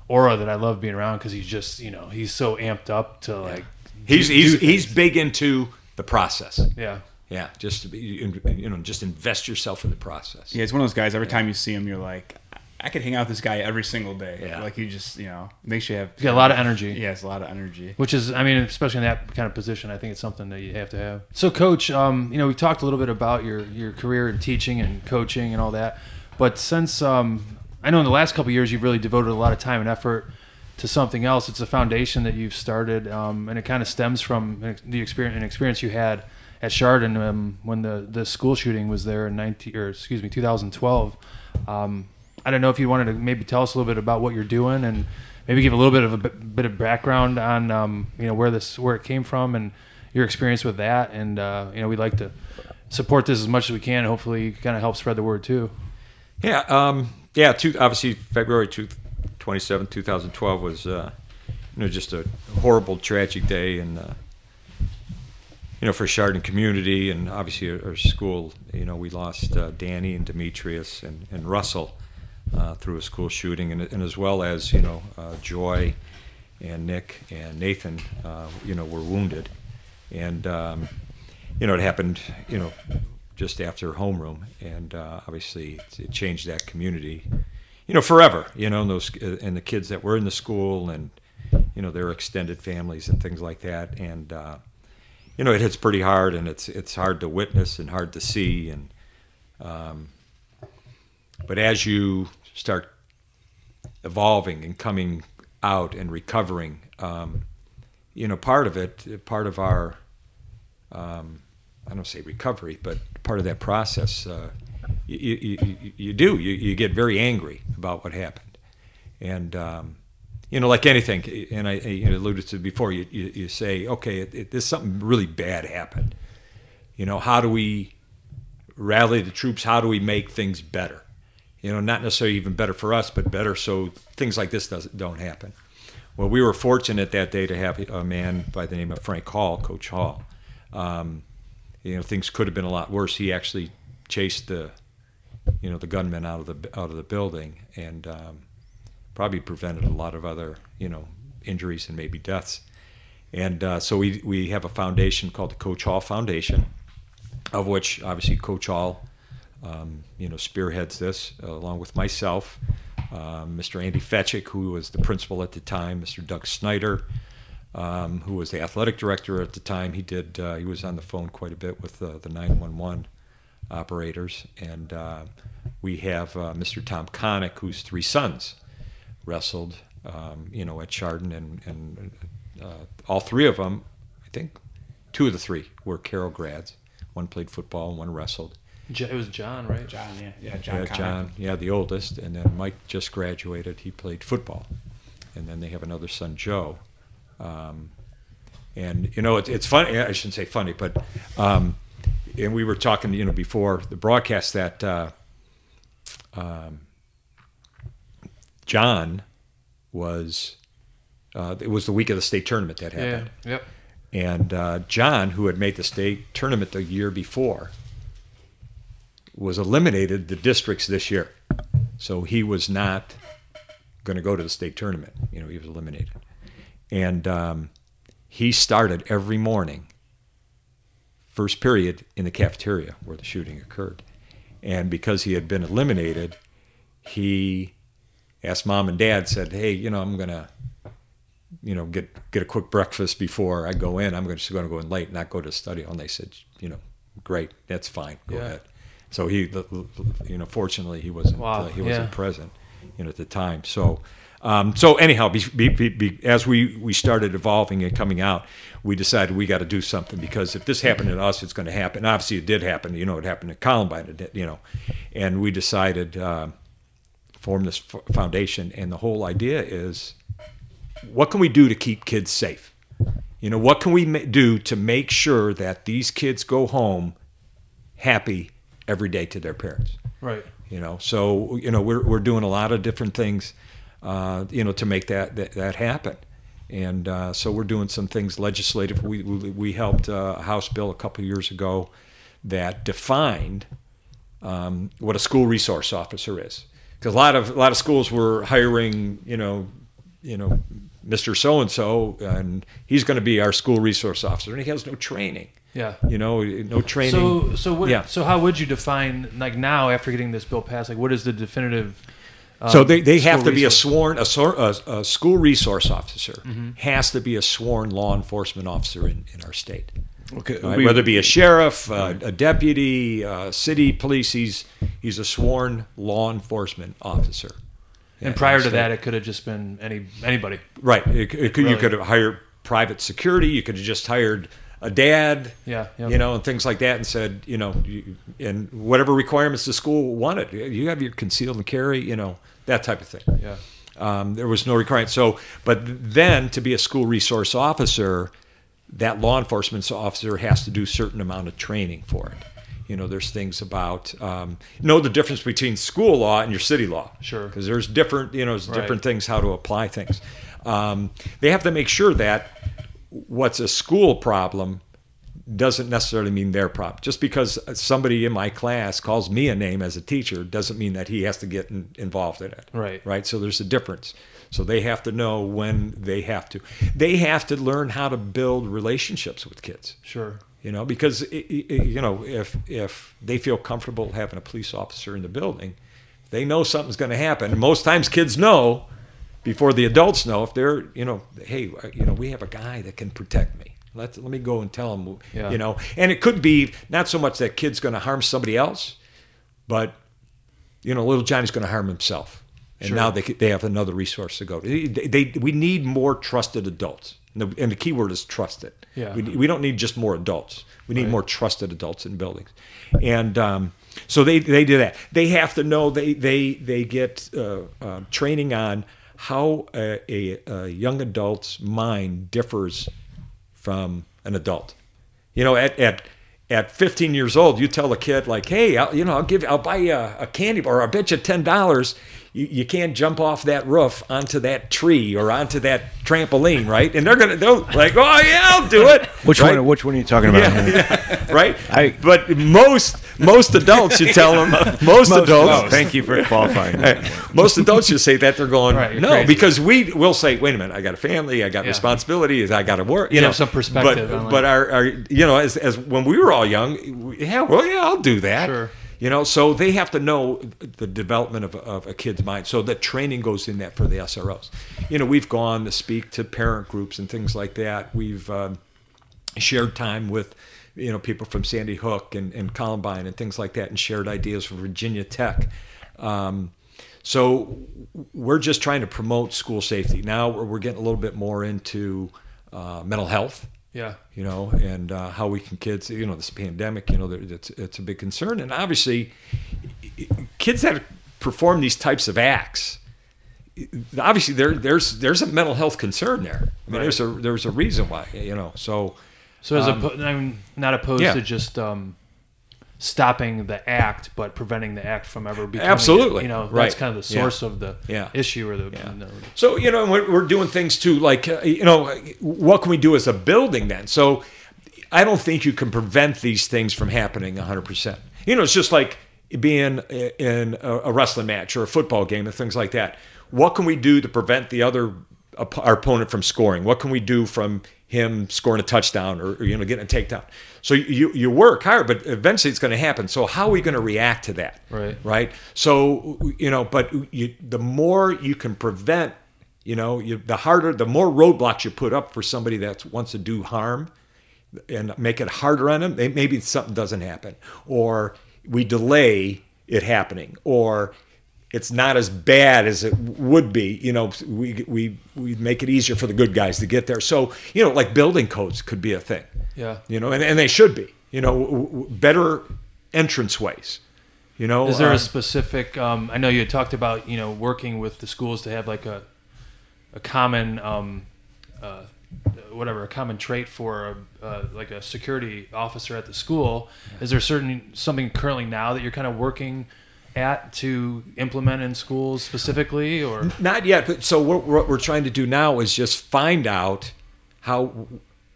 aura that I love being around because he's just you know he's so amped up to like He's do- he's do he's big into the process. yeah. Yeah, just to be you you know just invest yourself in the process. Yeah, it's one of those guys. Every time you see him, you're like, I could hang out with this guy every single day. Yeah. like he just you know makes you have. He's got a lot of energy. Yeah, it's a lot of energy. Which is, I mean, especially in that kind of position, I think it's something that you have to have. So, coach, um, you know, we talked a little bit about your your career in teaching and coaching and all that, but since um, I know in the last couple of years you've really devoted a lot of time and effort to something else. It's a foundation that you've started, um, and it kind of stems from the experience an experience you had at Chardon um, when the the school shooting was there in 19 or excuse me 2012. Um, I don't know if you wanted to maybe tell us a little bit about what you're doing and maybe give a little bit of a bit, of background on um, you know where this where it came from and your experience with that. And uh, you know we'd like to support this as much as we can. And hopefully, kind of help spread the word too. Yeah, um, yeah. Two, obviously, February two, 27, 2012 was uh, you know just a horrible, tragic day, and uh, you know for Chardon community, and obviously our, our school. You know, we lost uh, Danny and Demetrius and, and Russell uh, through a school shooting, and, and as well as you know uh, Joy and Nick and Nathan. Uh, you know, were wounded, and um, you know it happened. You know just after homeroom, and uh, obviously it, changed that community, you know, forever. You know, and those uh, and the kids that were in the school, and you know their extended families and things like that, and you know it hits pretty hard, and it's it's hard to witness and hard to see, and um, but as you start evolving and coming out and recovering, um, you know, part of it, part of our um, I don't say recovery, but part of that process, uh, you, you, you, you do. You, you get very angry about what happened. And, um, you know, like anything, and I, I alluded to before, you, you, you say, okay, there's something really bad happened. You know, how do we rally the troops? How do we make things better? You know, not necessarily even better for us, but better so things like this doesn't, don't happen. Well, we were fortunate that day to have a man by the name of Frank Hall, Coach Hall. Um, you know, things could have been a lot worse. He actually chased the, you know, the gunman out of the out of the building and um, probably prevented a lot of other, you know, injuries and maybe deaths. And uh, so we we have a foundation called the Coach Hall Foundation, of which obviously Coach Hall, um, you know, spearheads this uh, along with myself, um, Mr. Andy Fetchick, who was the principal at the time, Mr. Doug Snyder, um, who was the athletic director at the time. He did. Uh, he was on the phone quite a bit with uh, the 911 operators, and uh, we have Mr. Tom Connick, whose three sons wrestled, um, you know, at Chardon, and, and uh, all three of them, I think, two of the three were Carroll grads. One played football, and one wrestled. It was John, right? John, yeah, yeah, John. Yeah, Connick. John, yeah, the oldest, and then Mike just graduated. He played football, and then they have another son, Joe. Um, and you know, it, it's funny. I shouldn't say funny, but um, and we were talking, you know, before the broadcast that uh, um, John was. Uh, it was the week of the state tournament that happened. Yeah. Yep. And uh, John, who had made the state tournament the year before, was eliminated the districts this year. So he was not going to go to the state tournament. You know, he was eliminated. And um, he started every morning, first period, in the cafeteria where the shooting occurred. And because he had been eliminated, he asked mom and dad, said, Hey, you know, I'm going to you know, get get a quick breakfast before I go in. I'm just going to go in late, not go to study. And they said, you know, great, that's fine, go Yeah. ahead. So he, you know, fortunately he wasn't Wow, uh, he wasn't yeah. present. you know, at the time. So, um, so anyhow, be, be, be, be, as we we started evolving and coming out, we decided we got to do something because if this happened to us, it's going to happen. Obviously, it did happen. You know, it happened at Columbine. It did, you know, and we decided uh, form this foundation. And the whole idea is, what can we do to keep kids safe? You know, what can we do to make sure that these kids go home happy every day to their parents? Right. You know, so you know we're we're doing a lot of different things, uh, you know, to make that that, that happen. And uh, so we're doing some things legislative. We we, we helped uh, a House bill a couple of years ago that defined um, what a school resource officer is. Because a lot of a lot of schools were hiring, you know, you know, Mr. So and So, and he's going to be our school resource officer, and he has no training. Yeah. You know, no training. So so what? Yeah. So how would you define like now after getting this bill passed? Like what is the definitive? um, So they, they have to be a sworn a, a, a school resource officer Mm-hmm. has to be a sworn law enforcement officer in, in our state. Okay. Right? we- Whether it be a sheriff, uh, a deputy, uh, city police, he's he's a sworn law enforcement officer. And Yeah, prior to so- that, it could have just been any anybody. right? It, it could, You could have hired private security. You could have just hired a dad. Yeah, yeah. You know, and things like that, and said, you know, you, and whatever requirements the school wanted, you have your concealed and carry, you know, that type of thing. Yeah. Um, there was no requirement. So, but then to be a school resource officer, that law enforcement officer has to do a certain amount of training for it. You know, there's things about um, know the difference between school law and your city law. Sure. Because there's different, you know, there's Right. different things how to apply things. Um, they have to make sure that what's a school problem doesn't necessarily mean their problem. Just because somebody in my class calls me a name as a teacher doesn't mean that he has to get in, involved in it. Right. Right. So there's a difference. So they have to know when they have to. They have to learn how to build relationships with kids. Sure. You know, because i- i- i- you know if if they feel comfortable having a police officer in the building, they know something's going to happen. And most times, kids know before the adults know if they're you know hey uh, you know we have a guy that can protect me. Let let me go and tell him Yeah. you know. And it could be not so much that kid's going to harm somebody else, but you know little Johnny's going to harm himself. And Sure. now they they have another resource to go to. They, they, we need more trusted adults, and the, and the key word is trusted. Yeah. We, we don't need just more adults. We need Right. more trusted adults in buildings, and um, so they they do that. They have to know they they they get uh, uh, training on how a, a, a young adult's mind differs from an adult. You know, at at at 15 years old, you tell a kid like, "Hey, I'll, you know, I'll give, I'll buy you a, a candy bar, or I'll bet you ten dollars." You, you can't jump off that roof onto that tree or onto that trampoline, right? And they're gonna, they're like, "Oh yeah, I'll do it." which right? one? Which one are you talking about? Yeah, yeah, right. I- but most most adults, you tell them, most, adults. Oh, thank you for qualifying. Hey, most adults you say that they're going Right, no crazy. because we will say wait a minute I got a family I got Yeah. responsibilities I got to work you You know have some perspective but like- but our, our you know as, as when we were all young yeah well yeah I'll do that Sure. you know so they have to know the development of, of a kid's mind so the training goes in that for the SROs you know we've gone to speak to parent groups and things like that we've um, shared time with you know people from Sandy Hook and, and Columbine and things like that, and shared ideas from Virginia Tech. Um, so we're just trying to promote school safety. Now we're, we're getting a little bit more into uh, mental health. Yeah. You know, and uh, how we can kids. You know, this pandemic. You know, it's it's a big concern, and obviously, kids that perform these types of acts obviously there there's there's a mental health concern there. I mean, Right. there's a there's a reason why you know. So So as Um, oppo- I'm not opposed yeah. to just um, stopping the act, but preventing the act from ever becoming. Absolutely. You know, that's Right. kind of the Yeah. source of the Yeah. issue or the. Yeah. you know, So you know, we're, we're doing things too, like uh, you know, what can we do as a building then? So I don't think you can prevent these things from happening 100. percent You know, it's just like being in a a wrestling match or a football game and things like that. What can we do to prevent the other our opponent from scoring? What can we do from him scoring a touchdown or, or, you know getting a takedown? So you you work hard, but eventually it's going to happen. So how are we going to react to that? Right. right? So you know, but you, the more you can prevent, you know, you, the harder, the more roadblocks you put up for somebody that wants to do harm, and make it harder on them. Maybe something doesn't happen, or we delay it happening, or it's not as bad as it would be. You know, we we we make it easier for the good guys to get there. So you know, like building codes could be a thing. Yeah. You know, and, and they should be. You know, w- w- better entrance ways. You know, Is there uh, a specific? Um, I know you had talked about you know working with the schools to have like a a common um, uh, whatever a common trait for a, uh, like a security officer at the school. Is there certain something currently now that you're kind of working at to implement in schools specifically, or Not yet, but so what, what we're trying to do now is just find out how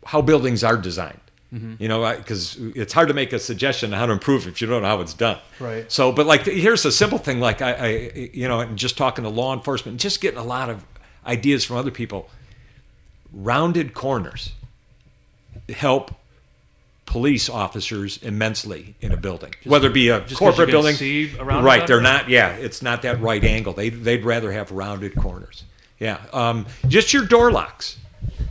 how buildings are designed. Mm-hmm. You know, because it's hard to make a suggestion on how to improve if you don't know how it's done. Right. So, but like, here's a simple thing. Like, I, I you know, and just talking to law enforcement, just getting a lot of ideas from other people. Rounded corners help police officers immensely in a building, whether it be a you corporate can building. see around right, they're not. Yeah, it's not that right angle. They they'd rather have rounded corners. Yeah, um, just your door locks.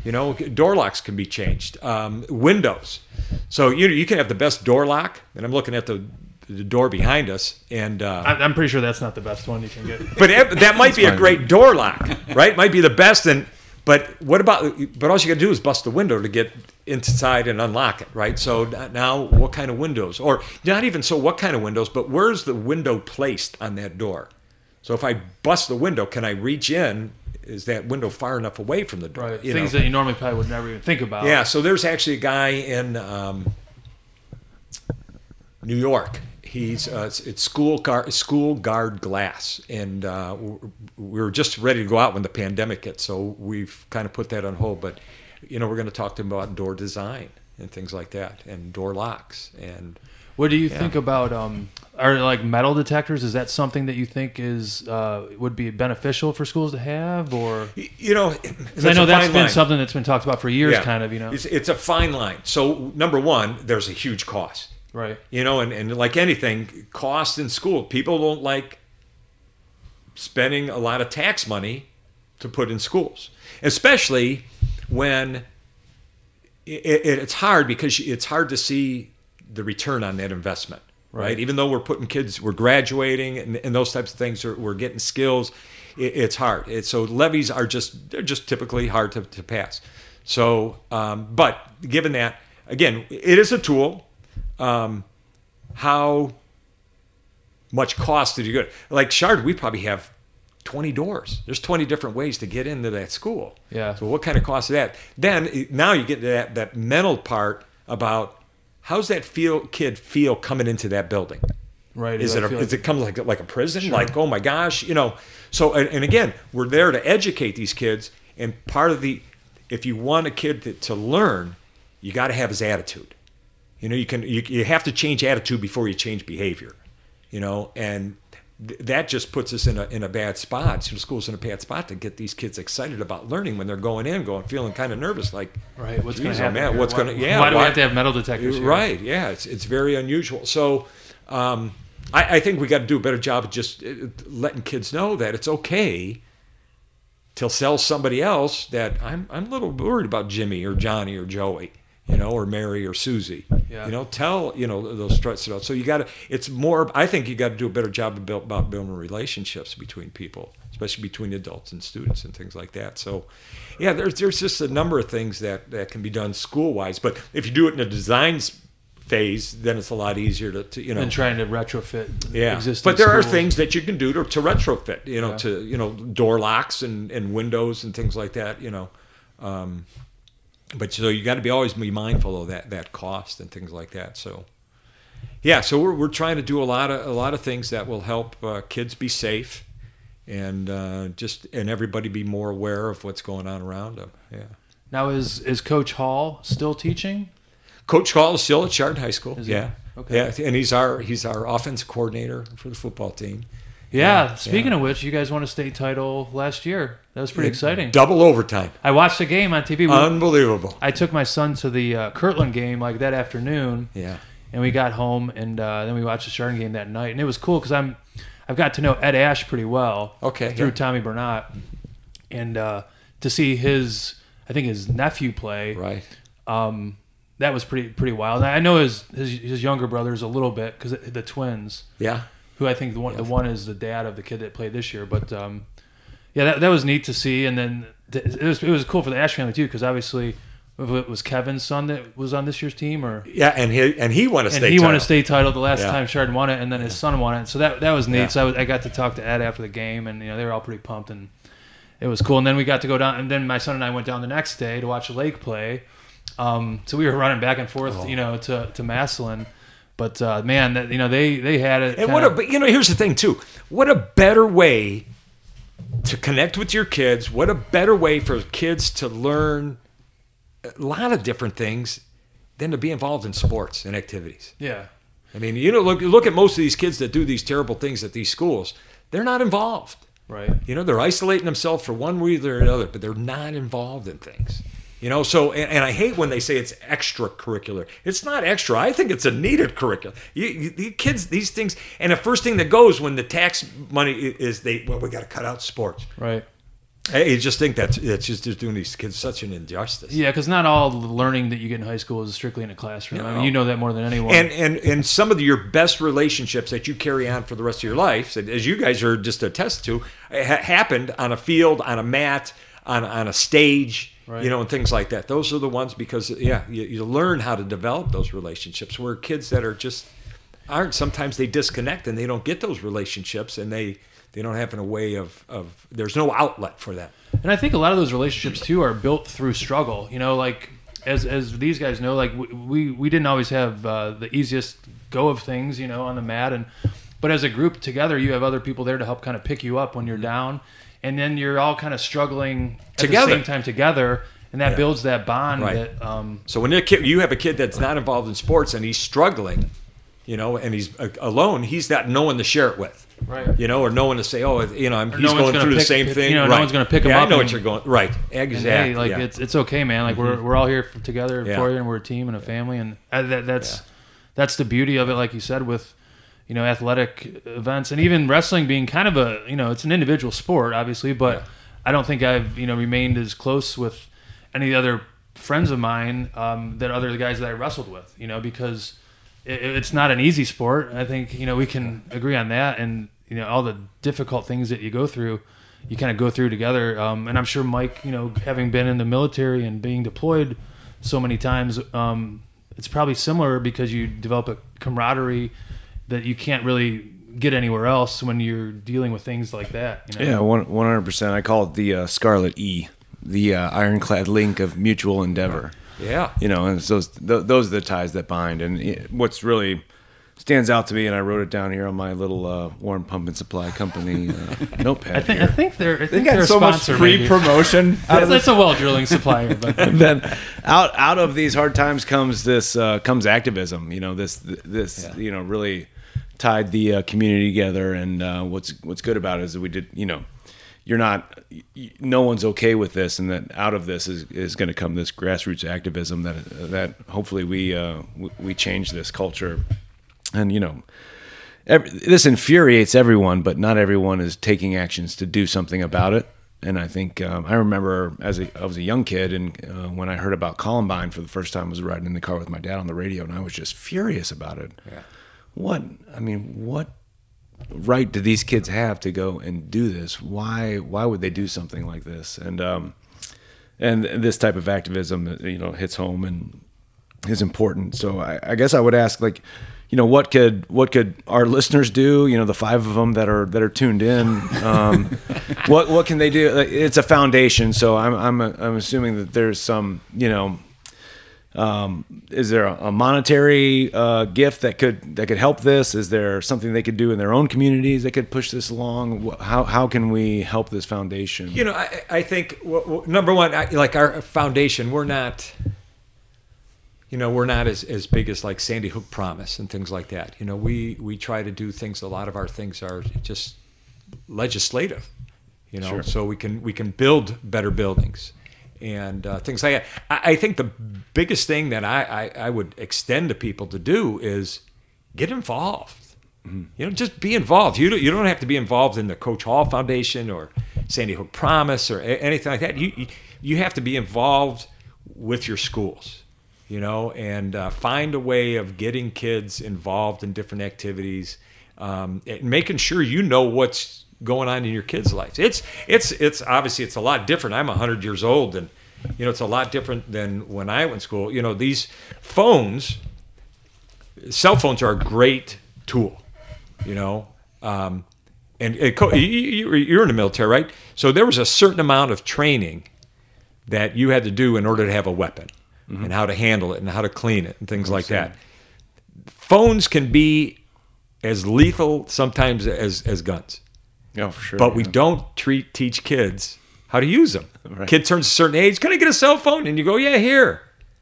You know, door locks can be changed. Um, windows. So you you can have the best door lock, and I'm looking at the the door behind us, and uh, I- I'm pretty sure that's not the best one you can get. but that might be a great door lock, right? Might be the best. And but what about? But all you got to do is bust the window to get inside and unlock it, right? So now, what kind of windows, or not even so, what kind of windows? But where's the window placed on that door? So if I bust the window, can I reach in? Is that window far enough away from the door? Right, You things know? that you normally probably would never even think about. Yeah, so there's actually a guy in um, New York. He's uh, it's, school guard school guard glass, and uh, we were just ready to go out when the pandemic hit, so we've kind of put that on hold. But you know, we're going to talk to him about door design and things like that, and door locks, and What do you think about um, are like metal detectors? Is that something that you think is uh, would be beneficial for schools to have, or you know, I know that's been something that's been talked about for years, Yeah. kind of. You know, It's, it's a fine line. So number one, there's a huge cost. Right? You know, and, and like anything, cost in school, people don't like spending a lot of tax money to put in schools, especially when it, it, it's hard because it's hard to see the return on that investment, right? Even though we're putting kids, we're graduating and, and those types of things, are, we're getting skills. It, it's hard. It, so levies are just they're just typically hard to, to pass. So, um, but given that, again, it is a tool. Um, how much cost did you get? Like Shard, we probably have 20 doors. There's 20 different ways to get into that school. Yeah. So what kind of cost is that? Then now you get to that, that mental part about how's that feel kid feel coming into that building? Right. Is it a, is it come like like a prison? Like oh my gosh, you know. So and, and again, we're there to educate these kids, and part of the if you want a kid to, to learn, you got to have his attitude. You know, you can you, you have to change attitude before you change behavior. You know, and th- that just puts us in a in a bad spot. So the school's in a bad spot to get these kids excited about learning when they're going in, going feeling kind of nervous, like Right. What's going to oh, happen? man, what's Why- going to yeah? Why do we have to have metal detectors? Here? Right. Yeah. It's it's very unusual. So, um, I, I think we got to do a better job of just uh, letting kids know that it's okay to sell somebody else that I'm I'm a little worried about Jimmy or Johnny or Joey, you know, or Mary or Susie. Yeah. You know, tell you know those struts it out. So you got to. It's more. I think you got to do a better job of about building relationships between people, especially between adults and students and things like that. So, yeah, there's there's just a number of things that that can be done school wise. But if you do it in a design phase, then it's a lot easier to, to you know And trying to retrofit. yeah, Existing but there are things that you can do to, to retrofit, you know, Yeah. to you know door locks and, and windows and things like that, you know. Um, but so you got to be always be mindful of that that cost and things like that. So yeah, so we're, we're trying to do a lot of a lot of things that will help uh, kids be safe and uh, just and everybody be more aware of what's going on around them. Yeah. Now is is Coach Hall still teaching? Coach Hall is still at Chardon High School. Is he? yeah. Okay. Yeah, and he's our he's our offense coordinator for the football team. Yeah. Speaking of which, you guys won a state title last year. That was pretty exciting. Double overtime. I watched the game on TV. Unbelievable. I took my son to the uh, Kirtland game like that afternoon, Yeah. and we got home, and uh, then we watched the Chardon game that night, and it was cool because I'm I've got to know Ed Ash pretty well. Okay, Through yeah. Tommy Burnett, and uh, to see his I think his nephew play. Right. Um, that was pretty pretty wild. And I know his his, his younger brothers a little bit because the twins. Yeah. Who I think the one the one is the dad of the kid that played this year. But um, yeah, that, that was neat to see. And then th- it was it was cool for the Ash family too because obviously it was Kevin's son that was on this year's team, or Yeah, and he and he won a and state. he won a title. state title the last Yeah. time Chardon won it, and then his son won it. So that that was neat. Yeah. So I, was, I got to talk to Ed after the game, and you know they were all pretty pumped, and it was cool. And then we got to go down, and then my son and I went down the next day to watch Lake play. Um, so we were running back and forth, Oh. you know, to to Massillon. But uh, man, that, you know they they had it. And what a, but you know, here's the thing too. What a better way to connect with your kids. What a better way for kids to learn a lot of different things than to be involved in sports and activities. yeah. I mean, you know, look look at most of these kids that do these terrible things at these schools. They're not involved. Right. You know, they're isolating themselves for one reason or another, but they're not involved in things. You know, so and, and I hate when they say it's extracurricular. It's not extra. I think it's a needed curriculum. You, you, the kids, these things, and the first thing that goes when the tax money is they well, we got to cut out sports. Right. I I just think that's it's just just doing these kids such an injustice. Yeah, because not all the learning that you get in high school is strictly in a classroom. I mean, you know that more than anyone. And, and and some of your best relationships that you carry on for the rest of your life, as you guys are just attest to, ha- happened on a field, on a mat, on on a stage, Right. you know, and things like that. Those are the ones because yeah, you, you learn how to develop those relationships. Where kids that are just aren't sometimes they disconnect and they don't get those relationships and they they don't have a way of of there's no outlet for that. And I think a lot of those relationships too are built through struggle. You know, like as as these guys know, like we we, we didn't always have uh, the easiest go of things, you know, on the mat, and but as a group together, you have other people there to help kind of pick you up when you're down, and then you're all kind of struggling at Together. the same time together, and that Yeah. builds that bond Right. that um, So when a kid, you have a kid that's not involved in sports and he's struggling, you know, and he's uh, alone, he's got no one to share it with. Right. You know, or no one to say, oh, you know, I'm, he's no going through the same pick- thing. you know, no one's gonna pick him yeah, up I know what you're going. Right. And Exactly. hey, like yeah. Mm-hmm. it's it's okay, man. Like we're we're all here for, together for you, and we're a team and a family, and uh, that that's that's the beauty of it. Like you said, with you know athletic events and even wrestling being kind of a you know it's an individual sport, obviously, but I don't think I've you know remained as close with any other friends of mine um, that other guys that I wrestled with. You know because it, it's not an easy sport. I think you know we can agree on that, and you know all the difficult things that you go through, you kind of go through together. Um, and I'm sure Mike, you know, having been in the military and being deployed so many times, um, it's probably similar because you develop a camaraderie that you can't really get anywhere else when you're dealing with things like that. You know? Yeah, one one hundred percent. I call it the uh, Scarlet E, the uh, ironclad link of mutual endeavor. yeah. You know, and it's those th- those are the ties that bind. And it, what's really stands out to me, and I wrote it down here on my little uh, Warren Pump and Supply Company uh, notepad. I think I think they're I think they're got a so much sponsor. free maybe. promotion. That's, that's a well drilling supplier, but then out out of these hard times comes this uh, comes activism. You know this this you know really tied the uh, community together. And uh, what's what's good about it is that we did you know you're not no one's okay with this, and that out of this is, is going to come this grassroots activism that that hopefully we uh, we change this culture. And you know. Every, this infuriates everyone, but not everyone is taking actions to do something about it. And I think um, I remember as a, I was a young kid, and uh, when I heard about Columbine for the first time, I was riding in the car with my dad on the radio, and I was just furious about it. Yeah. What I mean, what right do these kids have to go and do this? Why why would they do something like this? And um, and this type of activism, you know, hits home and is important. So I, I guess I would ask, like, you know, what could what could our listeners do? You know, the five of them that are that are tuned in. Um, what what can they do? It's a foundation, so I'm I'm I'm assuming that there's some, you know. Um, is there a, a monetary uh, gift that could that could help this? Is there something they could do in their own communities that could push this along? How how can we help this foundation? You know, I, I think w- w- number one, I, like our foundation, we're not, you know, we're not as, as big as like Sandy Hook Promise and things like that. You know, we we try to do things. A lot of our things are just legislative. You know, Sure. so we can we can build better buildings and uh, things like that. I, I think the biggest thing that I, I, I would extend to people to do is get involved. You know, just be involved. You don't, you don't have to be involved in the Coach Hall Foundation or Sandy Hook Promise or a- anything like that. You you, you have to be involved with your schools. You know, and uh, find a way of getting kids involved in different activities. um, and making sure you know what's going on in your kids' lives. It's it's it's obviously it's a lot different. I'm 100 years old, and you know it's a lot different than when I went to school. You know these phones, cell phones are a great tool. You know. Um, and, and co- you- you- you're in the military, right? So there was a certain amount of training that you had to do in order to have a weapon and how to handle it and how to clean it and things like that. Phones can be as lethal sometimes as, as guns, Yeah, for sure. but we don't treat teach kids how to use them. Right. Kid turns a certain age, can I get a cell phone? And you go, yeah, here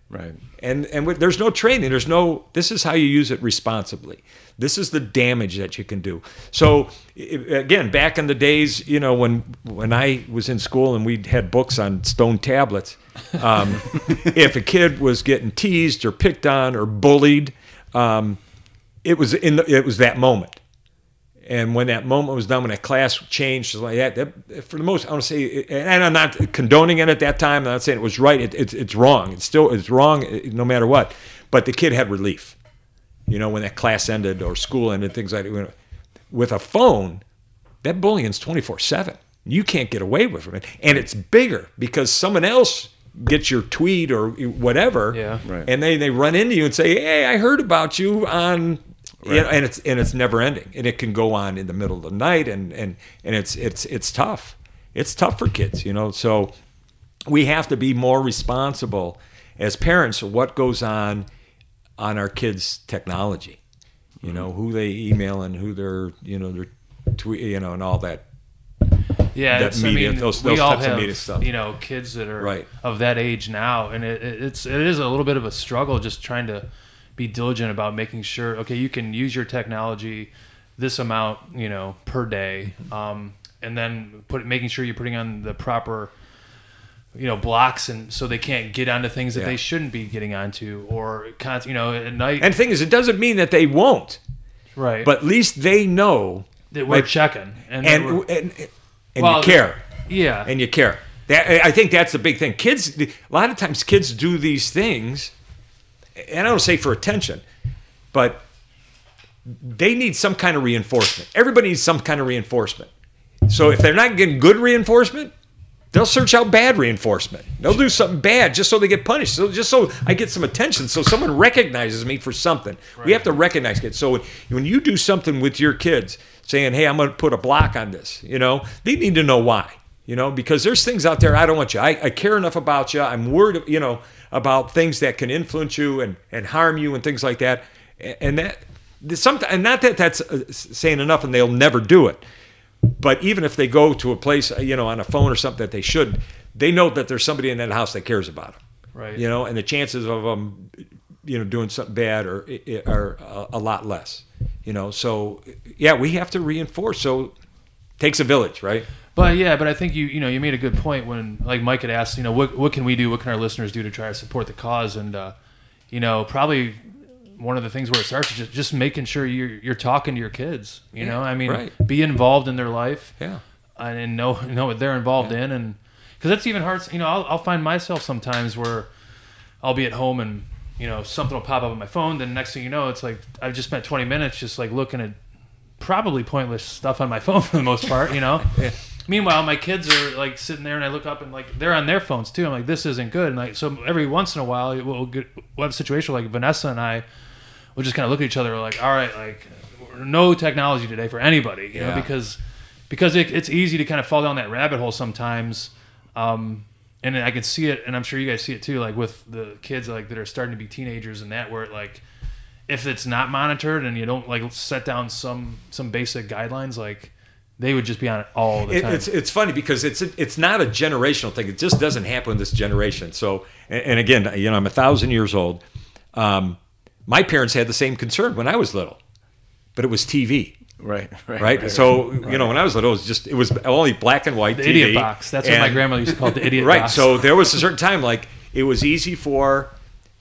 right. and and with- there's no training there's no this is how you use it responsibly this is the damage that you can do so again back in the days you know when when i was in school and we had books on stone tablets um, if a kid was getting teased or picked on or bullied um, it was in the, it was that moment and when that moment was done, when that class changed, like that, that for the most, I want to say, and I'm not condoning it at that time. I'm not saying it was right. It, it's it's wrong. It's still it's wrong, eh, no matter what. But the kid had relief, you know, when that class ended or school ended, things like that. With a phone, that bullying's 24 seven. You can't get away with it, and it's bigger because someone else gets your tweet or whatever, Yeah. Right. and they they run into you and say, "Hey, I heard about you on." You know, and it's and it's never ending, and it can go on in the middle of the night, and and and it's it's it's tough. It's tough for kids, you know. So we have to be more responsible as parents of what goes on on our kids' technology. You know, who they email and who they're you know they're tweet, you know, and all that. Yeah, that media- I mean, those- we those all types of have, media stuff. You know, kids that are Right. of that age now, and it, it's it is a little bit of a struggle just trying to be diligent about making sure. Okay, you can use your technology this amount, you know, per day, um, and then put making sure you're putting on the proper. You know, blocks, and so they can't get onto things that Yeah. they shouldn't be getting onto, or con- you know, at night. And thing is, it doesn't mean that they won't, right, but at least they know, that we're like- checking, and, and we're- and, and Well, you care. yeah, and you care. That, I think that's the big thing. Kids, a lot of times, kids do these things, and I don't say for attention, but they need some kind of reinforcement. Everybody needs some kind of reinforcement. So if they're not getting good reinforcement, they'll search out bad reinforcement. They'll do something bad just so they get punished. So just so I get some attention, so someone recognizes me for something. We have to recognize kids. So when, when you do something with your kids, saying, "Hey, I'm going to put a block on this," you know, they need to know why. You know, because there's things out there I don't want you. I, I care enough about you. I'm worried, you know, about things that can influence you and, and harm you and things like that. And that some and not that that's uh, saying enough, and they'll never do it. But even if they go to a place, uh, you know, on a phone or something that they should, they know that there's somebody in that house that cares about them. Right. You know, and the chances of them, you know, doing something bad are are a, a lot less. You know, so yeah, we have to reinforce. So takes a village, right? But yeah, but I think you you know you made a good point when like Mike had asked you know what what can we do what can our listeners do to try to support the cause? And uh, you know probably one of the things where it starts is just, just making sure you're you're talking to your kids you know? I mean right. be involved in their life. Yeah. and know know what they're involved in. And because that's even hard you know I'll, I'll find myself sometimes where I'll be at home and you know something will pop up on my phone. Then next thing you know it's like I've just spent 20 minutes just like looking at probably pointless stuff on my phone for the most part you know Meanwhile, my kids are like sitting there, and I look up and like they're on their phones too. I'm like, this isn't good. And like, so every once in a while, we'll get we'll have a situation where, like Vanessa and I will just kind of look at each other like, all right, like no technology today for anybody, you know, because because it, it's easy to kind of fall down that rabbit hole sometimes. Um, and I can see it, and I'm sure you guys see it too, like with the kids like that are starting to be teenagers and that, where it, like if it's not monitored and you don't like set down some some basic guidelines, like they would just be on it all the It, time. it's it's funny because it's it's not a generational thing. It just doesn't happen in this generation. So, and, and again, you know, I'm a thousand years old. Um, my parents had the same concern when I was little, but it was TV. Right, right, Right, so you know when I was little, it was just it was only black and white The TV. idiot box. That's what my grandmother used to call it, the idiot right. box. So there was a certain time like it was easy for,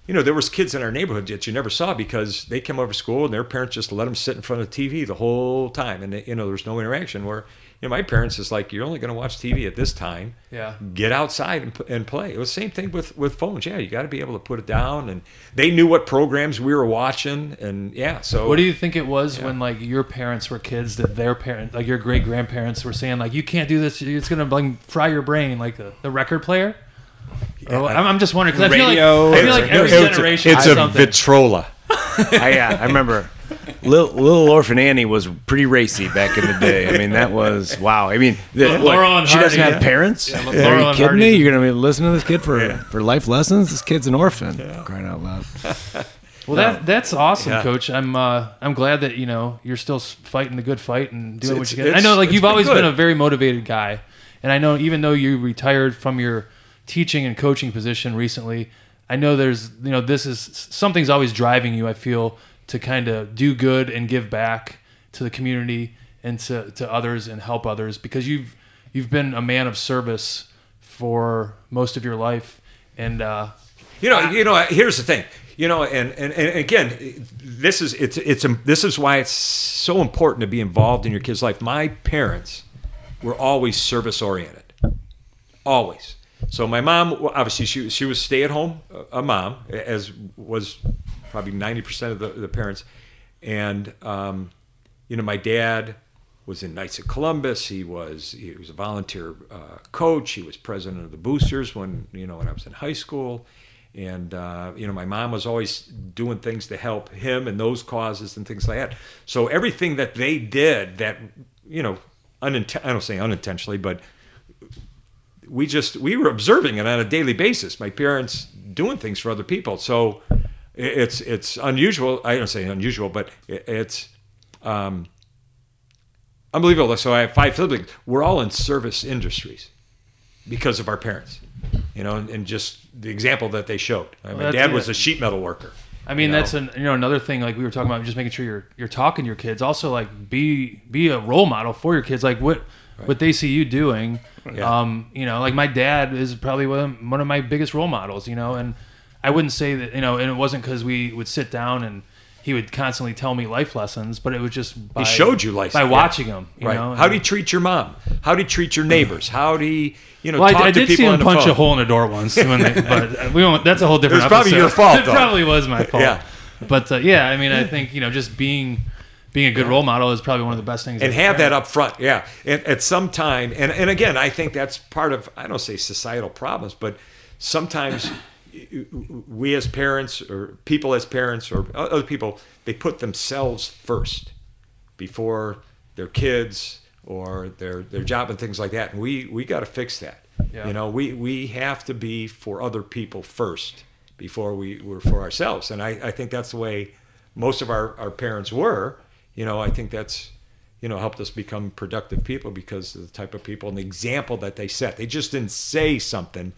you know, there was kids in our neighborhood that you never saw because they came over to school and their parents just let them sit in front of the TV the whole time, and they, you know there was no interaction. Where you know, my parents is like, you're only going to watch TV at this time. Yeah. Get outside and, and play. It was the same thing with, with phones. Yeah, you got to be able to put it down. And they knew what programs we were watching. And yeah, so. What do you think it was when like your parents were kids that their parents, like your great grandparents, were saying like you can't do this, it's gonna like fry your brain, like the, the record player? Or what? I'm, I'm just wondering because I feel like I feel like every It's a- generation It's has a something. Vitrola. I, yeah, I remember. Little, little Orphan Annie was pretty racy back in the day. I mean, that was wow. I mean, the, what, Laurel and she doesn't have yeah. parents. Yeah, Are Laurel you and kidding me? Hardy. You're gonna be listening to this kid for for life lessons? This kid's an orphan. Crying out loud. Well, that that's awesome, Yeah. Coach. I'm uh, I'm glad that you know you're still fighting the good fight and doing It's- what you can. I know, like you've been always good. been a very motivated guy, and I know even though you retired from your teaching and coaching position recently, I know there's you know this is something's always driving you. I feel to kind of do good and give back to the community and to, to others and help others because you've you've been a man of service for most of your life and uh, You know, you know. Here's the thing. You know, and, and, and again, this is it's it's this is why it's so important to be involved in your kid's life. My parents were always service oriented, always. So my mom, obviously, she she was stay at home a mom, as was probably ninety percent of the, the parents, and um, you know, my dad was in Knights of Columbus. He was he was a volunteer uh, coach. He was president of the Boosters when you know when I was in high school, and uh, you know my mom was always doing things to help him and those causes and things like that. So everything that they did that you know uninten- I don't say unintentionally, but we just we were observing it on a daily basis. My parents doing things for other people. So it's it's unusual. I don't say unusual, but it's um, unbelievable. So I have five siblings. We're all in service industries because of our parents. You know, and, and just the example that they showed. Uh, My that's dad was a sheet metal worker. I mean, You know? that's an, you know another thing like we were talking about, just making sure you're you're talking to your kids. Also, like be be a role model for your kids. Like what what they see you doing. Yeah. Um, you know, like my dad is probably one of, one of my biggest role models. You know, and I wouldn't say that you know, and it wasn't because we would sit down and he would constantly tell me life lessons, but it was just by, He showed you life by yeah. watching him. You right? know, How do you treat your mom? How do you treat your neighbors? How do you, you know, Well, talk I, I to did people see him punch a hole in a door once, when they, but we won't. That's a whole different. It was probably your fault, It though. probably was my fault. Yeah. But uh, yeah, I mean, I think you know, just being being a good role model is probably one of the best things. and have that up front yeah and at some time and, and again i think that's part of i don't say societal problems but sometimes we as parents or people as parents or other people they put themselves first before their kids or their their job and things like that and we we got to fix that Yeah. you know we we have to be for other people first before we were for ourselves and i i think that's the way most of our our parents were you know i think that's you know helped us become productive people because of the type of people and the example that they set they just didn't say something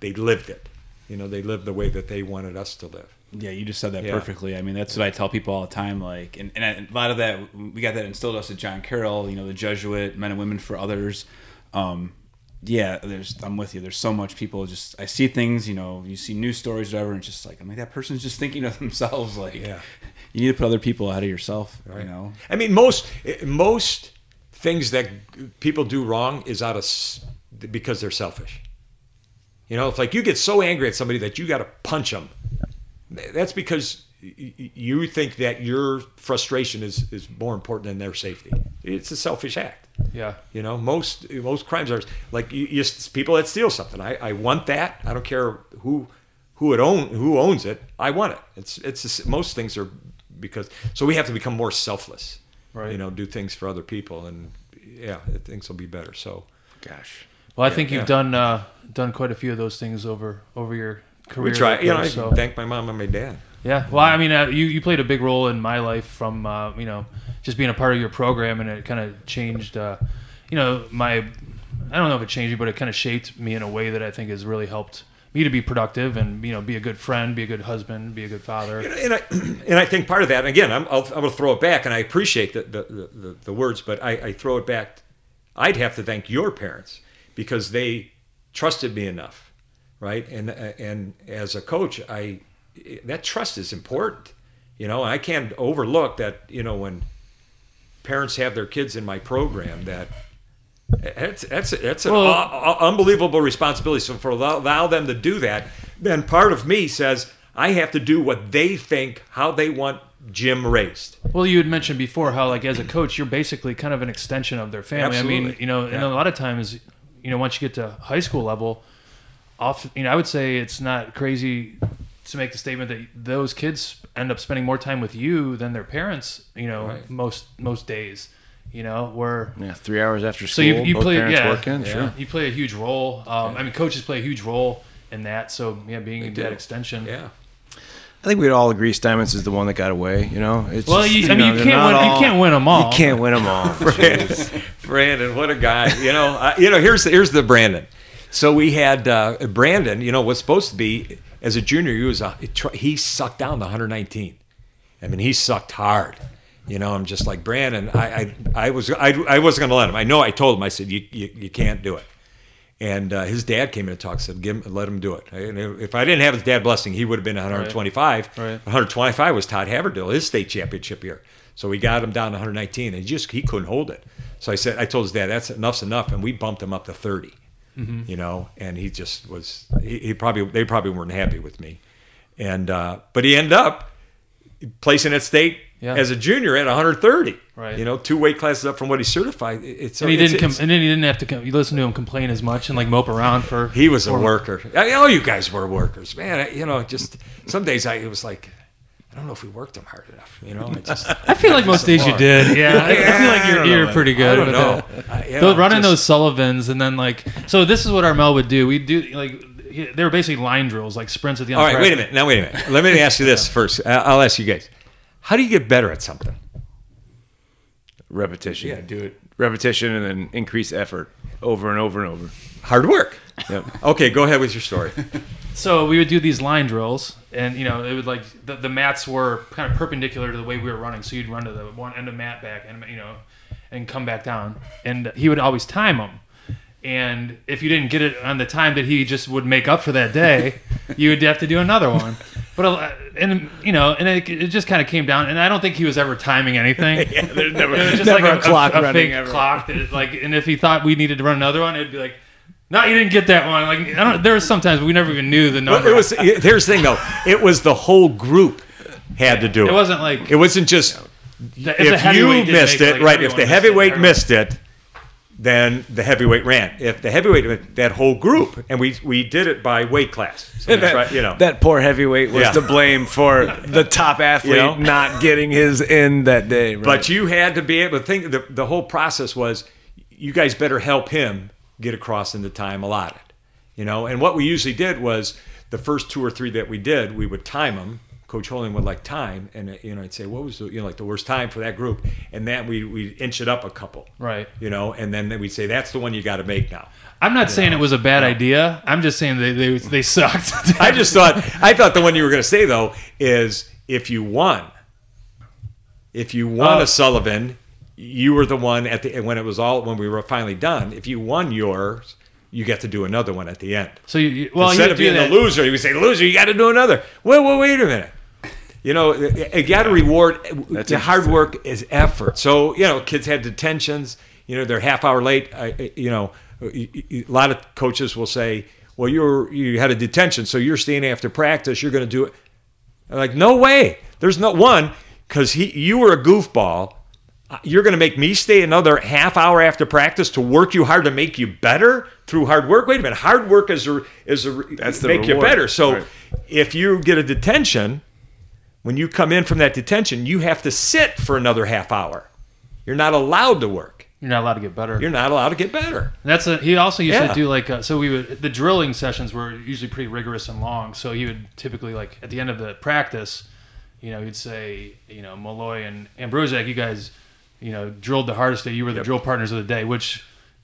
they lived it you know they lived the way that they wanted us to live Yeah, you just said that Yeah. perfectly. I mean, that's what I tell people all the time. Like, and, and a lot of that, we got that instilled us at John Carroll. You know, the Jesuit men and women for others. Um, yeah, there's. I'm with you. There's so much people just. I see things. You know, you see news stories, whatever, and it's just like I'm like that person's just thinking of themselves. Like, Yeah. you need to put other people out of yourself. You know. I mean, most most things that people do wrong is out of because they're selfish. You know, it's like you get so angry at somebody that you got to punch them. That's because you think that your frustration is is more important than their safety. It's a selfish act. Yeah. You know, most most crimes are like you, you people that steal something. I, I want that. I don't care who who it own who owns it. I want it. It's it's just- most things are because so we have to become more selfless. Right. You know, do things for other people, and yeah, things will be better. So Gosh. Well, I think you've yeah. done uh, done quite a few of those things over over your career. we try. You know, I thank my mom and my dad. Yeah, well, I mean, uh, you you played a big role in my life from uh, you know just being a part of your program, and it kind of changed. Uh, you know, my I don't know if it changed me, but it kind of shaped me in a way that I think has really helped me to be productive and you know be a good friend, be a good husband, be a good father. and I and I think part of that. And again, I'm I'll, I'm going to throw it back, and I appreciate the the, the, the, words, but I, I throw it back. I'd have to thank your parents because they trusted me enough, right? And and as a coach, I that trust is important. You know, I can't overlook that. You know, when parents have their kids in my program, that That's that's that's an Well- u- u- unbelievable responsibility. So for allow, allow them to do that, then part of me says I have to do what they think, how they want Jim raised. Well, you had mentioned before how, like, as a coach, you're basically kind of an extension of their family. I mean, you know, and a lot of times, you know, once you get to high school level, off, you know, I would say it's not crazy to make the statement that those kids end up spending more time with you than their parents. You know, Right. most most days. You know, where Yeah, three hours after so school. you, you both play parents yeah, working. yeah, Sure. you play a huge role. Um, I mean, coaches play a huge role in that. So yeah, being do. that extension. Yeah. I think we'd all agree Steinmetz is the one that got away. You know, it's Well, just, you, I mean, you know, can't win. not You can't win them all. You can't win them all. Brandon, what a guy! You know, uh, you know. Here's here's the Brandon. So we had uh, Brandon. You know, was supposed to be as a junior. He was a, he sucked down to 119. I mean, he sucked hard. You know, I'm just like Brandon. I I, I was I, I wasn't going to let him. I know. I told him. I said you you, you can't do it. And uh, his dad came in and talked. Said, "Give him, let him do it." And if I didn't have his dad blessing, he would have been 125. Right. 125 was Todd Haverdill, his state championship year. So we got him down to 119, and he just he couldn't hold it. So I said, I told his dad, "That's enough's enough," and we bumped him up to 30. You know, and he just was. He, he probably they probably weren't happy with me, and uh, but he ended up placing at state Yeah. as a junior at 130. Right. You know, two weight classes up from what he certified. It's And he didn't. Com- it's- and then he didn't have to. Com- you listen to him complain as much and like mope around for. He was a worker. I know you guys were workers, man. I- You know, just some days I it was like, I don't know if we worked them hard enough. You know, I just I feel like most days you did. Yeah, I, I feel like I you're, you're pretty good. I don't know. that. I- you know, running just- those Sullivans and then like so. This is what Armel would do. We do like they were basically line drills, like sprints at the end. All wait a minute. Now wait a minute. Let me ask you this first. I- I'll ask you guys. How do you get better at something? Repetition. Yeah, do it. Repetition and then increase effort over and over and over. Hard work. Yep. Okay, go ahead with your story. So we would do these line drills, and you know it would like the, the mats were kind of perpendicular to the way we were running. So you'd run to the one end of mat back, and you know, and come back down. And he would always time them. And if you didn't get it on the time that he just would make up for that day, you would have to do another one. But and you know, and it, it just kind of came down. And I don't think he was ever timing anything. yeah, there's never, It was just never like a, clock a, running fake ever. clock. That, like, and if he thought we needed to run another one, it'd be like, no, you didn't get that one. Like, I don't. There was sometimes we never even knew the But number. it was here's the thing though. It was the whole group had to do it. It wasn't like It wasn't just if, the if you missed make it, like, right? If everyone the missed it, heavyweight missed it, then the heavyweight ran. If the heavyweight, that whole group, and we we did it by weight class. So that's that, right, you know. that poor heavyweight was Yeah. to blame for the top athlete You know? not getting his in that day. Right? But you had to be able to think. The, the whole process was, you guys better help him get across in the time allotted. You know, and what we usually did was the first two or three that we did, we would time them. Coach Holding would like time, and uh, you know, I'd say, what was the, you know like the worst time for that group, and then we we inch it up a couple, Right. You know, and then we'd say that's the one you got to make now. I'm not saying it was a bad idea. I'm just saying they they, they sucked. I just thought I thought the one you were going to say though is if you won, if you won Oh. a Sullivan, you were the one at the when it was all when we were finally done. If you won yours, you get to do another one at the end. so you, you well, Instead you of being that. the loser, you would say, "Loser, you got to do another." Well, well, wait a minute. You know, you got to reward. the hard work is effort. So you know, kids had detentions. You know, they're half hour late. I, you know, a lot of coaches will say, "Well, you're you had a detention, so you're staying after practice. You're going to do it." I'm like, no way. There's no one because he you were a goofball. You're going to make me stay another half hour after practice to work you hard to make you better through hard work. Wait a minute, hard work is a is a That's the make you better. So Right. if you get a detention, when you come in from that detention, you have to sit for another half hour. You're not allowed to work. You're not allowed to get better. You're not allowed to get better. That's a, he also used Yeah. to do like uh, so we would the drilling sessions were usually pretty rigorous and long. So he would typically like at the end of the practice, you know, he'd say, you know, Malloy and Ambrosiak, you guys, you know, drilled the hardest day. You were the drill partners of the day, which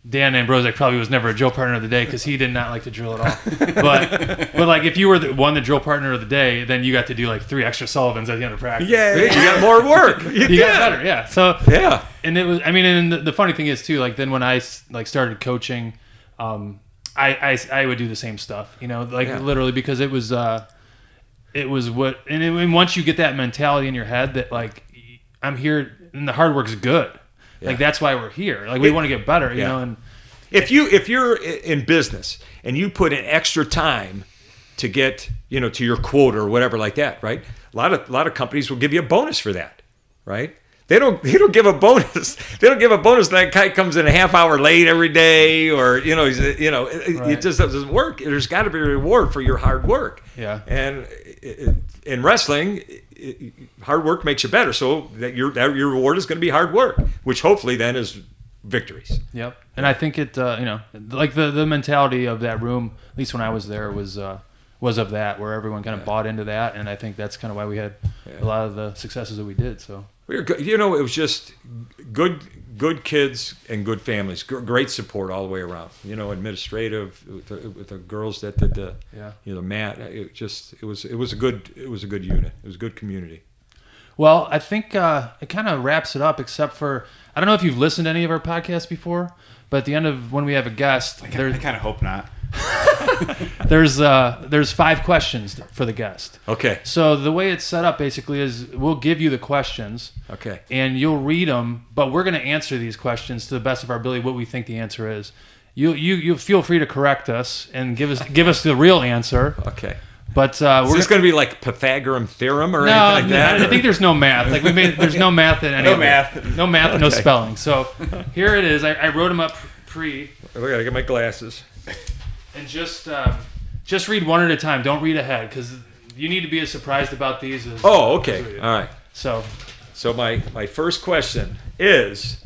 Dan Ambrosiak probably was never a drill partner of the day because he did not like to drill at all. but but like if you were the one the drill partner of the day, then you got to do like three extra Sullivans at the end of practice. Yeah, you got more work. You, You got better, yeah. So Yeah. and it was i mean and the, the funny thing is too like then when i like started coaching um i i, I would do the same stuff you know like Yeah. literally because it was uh it was what and, it, and once you get that mentality in your head that like i'm here and the hard work's good like that's why we're here like we It- want to get better you Yeah. know and if you if you're in business and you put in extra time to get you know to your quota or whatever like that, right? A lot of a lot of companies will give you a bonus for that, right? They don't they don't give a bonus. They don't give a bonus that guy comes in a half hour late every day or you know he's, you know it, it just doesn't work. There's got to be a reward for your hard work. Yeah. And in wrestling, it- hard work makes you better. So that your that your reward is going to be hard work, which hopefully then is victories. Yep. And I think it, uh, you know, like the the mentality of that room, at least when I was there, was uh, was of that, where everyone kind of bought into that, and I think that's kind of why we had a lot of the successes that we did. So We were good. You know, it was just good, good kids and good families. Gr- Great support all the way around. You know, administrative with the, with the girls that did the, Yeah. you know, mat. It just it was it was a good it was a good unit. It was a good community. Well, I think uh, it kind of wraps it up, except for I don't know if you've listened to any of our podcasts before, but at the end of when we have a guest, I there, kind of hope not. there's uh, there's five questions for the guest. Okay. So the way it's set up basically is we'll give you the questions Okay. and you'll read them, but we're going to answer these questions to the best of our ability what we think the answer is. You you you feel free to correct us and give us give us the real answer, Okay. but uh, we're this going to be like Pythagorean theorem or no, anything like that? I think there's no math. Like we made, there's no math in any No math. no math, no spelling. So here it is. I, I wrote them up pre, I gotta get my glasses. And just um, just read one at a time. Don't read ahead because you need to be as surprised about these as Oh, okay. All right. So So my my first question is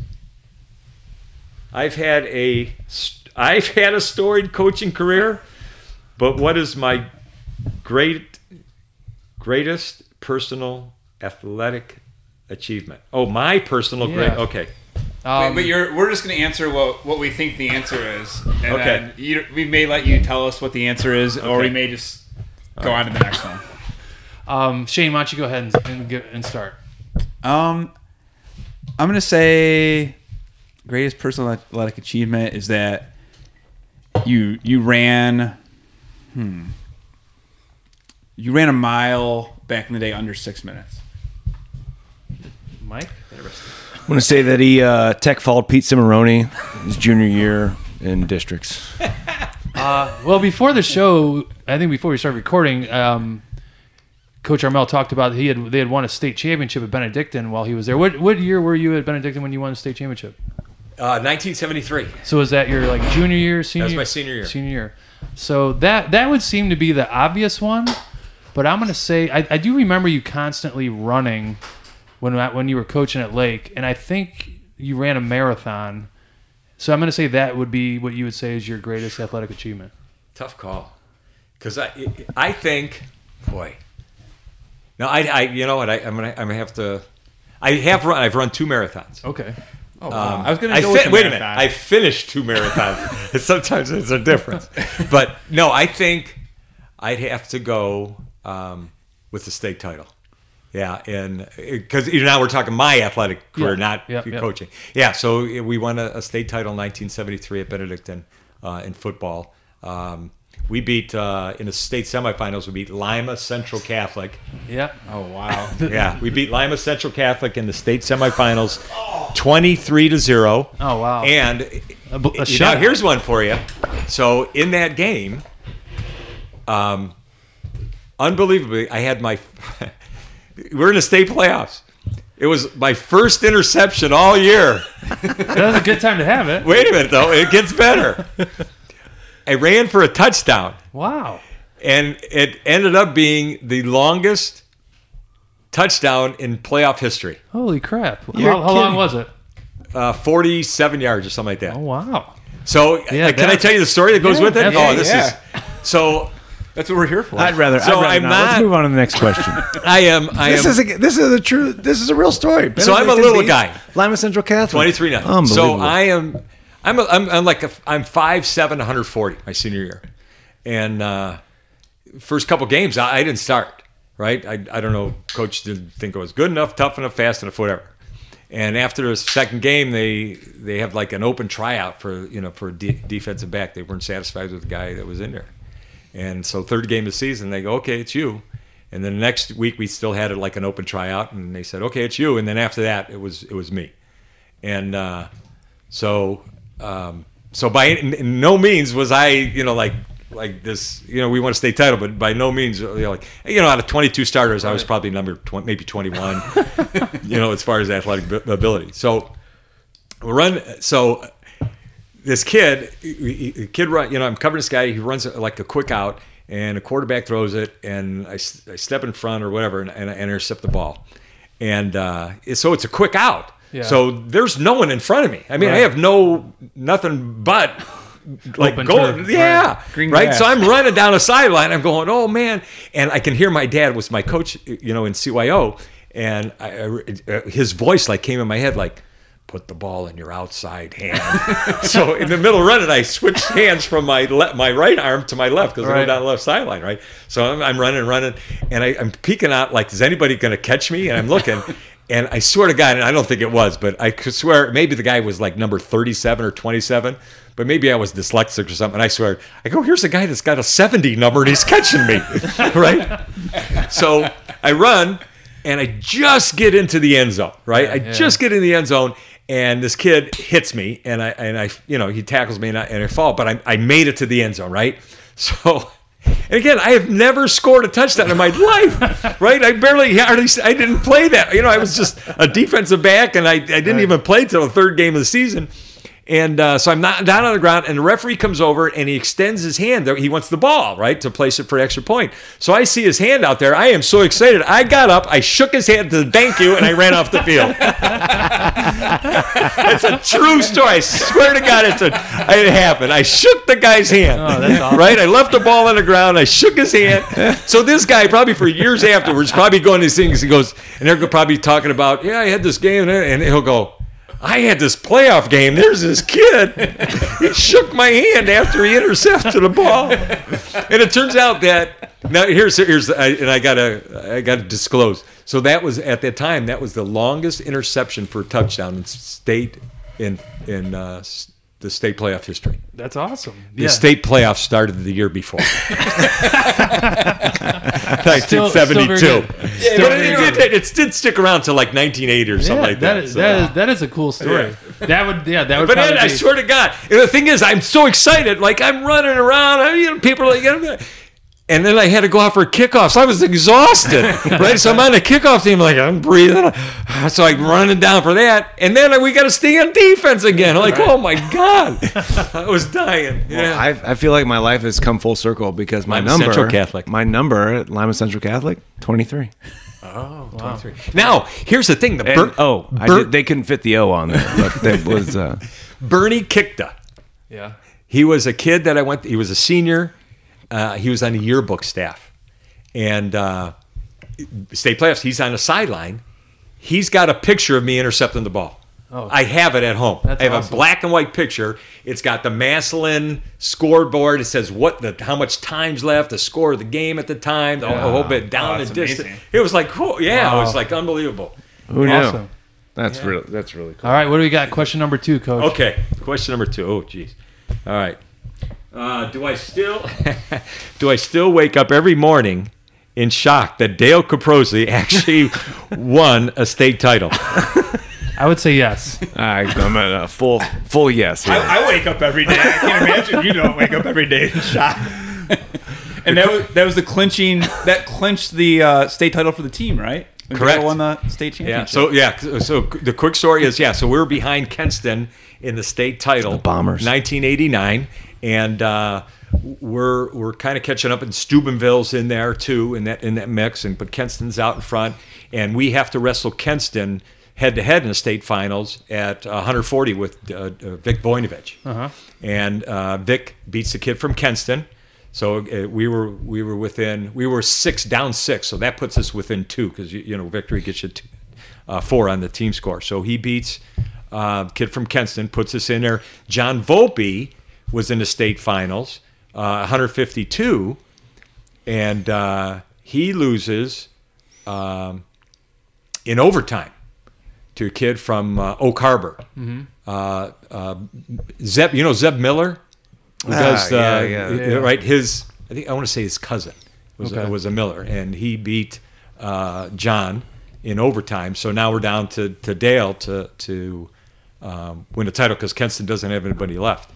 I've had a st- I've had a storied coaching career, but what is my great greatest personal athletic achievement? Oh, my personal great. Okay. Um, but you're, we're just going to answer what, what we think the answer is. And Okay. then you, we may let you tell us what the answer is, or we may just go on to the next one. um, Shane, why don't you go ahead and and, get, and start? Um, I'm gonna say greatest personal athletic achievement is that you you ran, hmm, you ran a mile back in the day under six minutes. Mike. I'm going to say that he uh, tech followed Pete Cimarroni his junior year in districts. Well, before the show, I think before we started recording, um, Coach Armel talked about he had they had won a state championship at Benedictine while he was there. What what year were you at Benedictine when you won a state championship? Uh, 1973. So was that your like junior year, senior? That was year? my senior year. Senior year. So that that would seem to be the obvious one, but I'm gonna say I, I do remember you constantly running when when you were coaching at Lake, and I think you ran a marathon. So I'm gonna say that would be what you would say is your greatest athletic achievement. Tough call. Because I, I think, boy. No, I, I you know what? I, I'm gonna, I'm gonna have to. I have run. I've run two marathons. Okay. Oh, wow. I was gonna I go fi- with wait a minute. I finished two marathons. Sometimes there's a difference, but no, I think I'd have to go um, with the state title. Yeah, and because now we're talking my athletic career, Yeah. not Yep, yep. coaching. Yeah, so we won a, a state title in 1973 at Benedictine uh, in football. Um, we beat uh, in the state semifinals. We beat Lima Central Catholic. Yeah. oh wow. Yeah, we beat Lima Central Catholic in the state semifinals, 23 to zero. Oh wow. And A bl- a now here's one for you. So in that game, um, unbelievably, I had my. we're in the state playoffs. It was my first interception all year. that was a good time to have it. Wait a minute, though. It gets better. I ran for a touchdown, Wow. and it ended up being the longest touchdown in playoff history. Holy crap. You're How, how long was it? Uh, 47 yards or something like that. Oh wow. So, Yeah, uh, can I tell you the story that goes Yeah, with it? Oh, this Yeah. is so. That's what we're here for. I'd rather. So I'd rather I'm not. Let's move on to the next question. I am. I this am. is a, this is a true. This is a real story. So I'm a Benedictine little beats guy. Lima Central Catholic. 23 now. So I am. I'm. A, I'm, I'm like a. I'm five seven, 140 my senior year, and uh, first couple games I, I didn't start. Right. I, I don't know. Coach didn't think I was good enough, tough enough, fast enough, whatever. And after the second game, they they have like an open tryout for you know for a de- defensive back. They weren't satisfied with the guy that was in there, and so third game of the season, they go, okay, it's you. And then the next week we still had it like an open tryout, and they said, okay, it's you. And then after that, it was it was me. And uh, so um, so by no means was I, you know, like like this, you know, we want to stay title, but by no means, you know, like you know, out of 22 starters, I was probably number 20, maybe 21, you know, as far as athletic ab- ability. So we run. So this kid, kid run. You know, I'm covering this guy. He runs like a quick out, and a quarterback throws it, and I step in front or whatever, and, and I intercept the ball. And uh, so it's a quick out. Yeah. So there's no one in front of me. I mean, I have no nothing but like Open goal. Yeah, right. So I'm running down a sideline. I'm going, oh man, and I can hear my dad was my coach, you know, in CYO, and I, I- his voice like came in my head like. Put the ball in your outside hand. so in the middle of running, I switched hands from my le- my right arm to my left because I Right. go down the left sideline, right? So I'm, I'm running, running, and I, I'm peeking out like, is anybody going to catch me? And I'm looking, and I swear to God, and I don't think it was, but I could swear maybe the guy was like number 37 or 27, but maybe I was dyslexic or something. I swear, I go, here's a guy that's got a 70 number and he's catching me, right? So I run, and I just get into the end zone, right? I yeah. just get in the end zone. And this kid hits me, and I and I, you know, he tackles me, and I, and I fall. But I, I made it to the end zone, right? So, and again, I have never scored a touchdown in my life, right? I barely, hardly, I didn't play that. You know, I was just a defensive back, and I, I didn't even play till the third game of the season. And uh, so I'm not down on the ground, and the referee comes over and he extends his hand. He wants the ball, right, to place it for an extra point. So I see his hand out there. I am so excited. I got up, I shook his hand to thank you, and I ran off the field. it's a true story. I swear to God, it's a it happened. I shook the guy's hand. Oh, that's awesome. Right? I left the ball on the ground. I shook his hand. So this guy, probably for years afterwards, probably going to these things. He goes, and they're probably talking about, yeah, I had this game, and he'll go. I had this playoff game. There's this kid. He shook my hand after he intercepted the ball, and it turns out that now here's here's and I gotta I gotta disclose. So that was at that time that was the longest interception for a touchdown in state in in uh, the state playoff history. That's awesome. The state playoff started the year before, Still- still 1972. Yeah, but it, it, it did stick around till like 1980 or something Yeah, like that. that is so- that is that is a cool story. That would yeah that would. But then I swear to God, and the thing is, I'm so excited. Like I'm running around, I, you know, people are like, and then I had to go out for kickoffs. I was exhausted, right? So I'm on the kickoff team, like I'm breathing. So I'm running down for that, and then we got to stay on defense again. I'm like, oh my God, I was dying. Yeah. I, I feel like my life has come full circle because my Lima number, Central Catholic. my number at Lima Central Catholic, twenty three. oh 23 now here's the thing: the And Ber- oh, I Ber- did, they couldn't fit the O on there, but that was uh, Bernie Kikta. yeah. He was a kid that I went. He was a senior. Uh, he was on the yearbook staff, and uh, state playoffs. He's on the sideline. He's got a picture of me intercepting the ball. Oh. I have it at home. I have awesome. a black and white picture. It's got the Maslin scoreboard. It says what the how much time's left, the score of the game at the time, the whole bit down Oh, the distance. amazing. It was like, cool. yeah, it was like unbelievable. who knew? Awesome. That's really that's really cool. All right, what do we got? Question number two, coach. Okay, question number two. Oh, geez. All right. Uh, do I still do I still wake up every morning in shock that Dale Caprosi actually won a state title? I would say yes. I, I'm at a full full yes. Here. I, I wake up every day. I can't imagine you don't wake up every day in shock. and that was that was the clinching that clinched the uh, state title for the team, right? When Correct. Won the state championship. Yeah. So yeah. So the quick story is yeah. So we were behind Kenston in the state title, The Bombers. 1989, and uh, we're we're kind of catching up. And Steubenville's in there too in that in that mix, and but Kenston's out in front, and we have to wrestle Kenston head to head in the state finals at uh, 140 with uh, uh, Vic Voinovich, uh-huh. and uh, Vic beats the kid from Kenston. So uh, we were we were within we were six down six, so that puts us within two because you, you know victory gets you two, uh, four on the team score. So he beats uh, kid from Kenston, puts us in there. John Volpe was in the state finals, uh, 152, and uh, he loses um, in overtime to a kid from uh, Oak Harbor. Uh, uh, Zeb, you know Zeb Miller, who Ah, does uh, yeah, yeah, uh, yeah. right? His I think I want to say his cousin was Okay. was a Miller, and he beat uh, John in overtime. So now we're down to, to Dale to to um, win the title because Kenston doesn't have anybody left.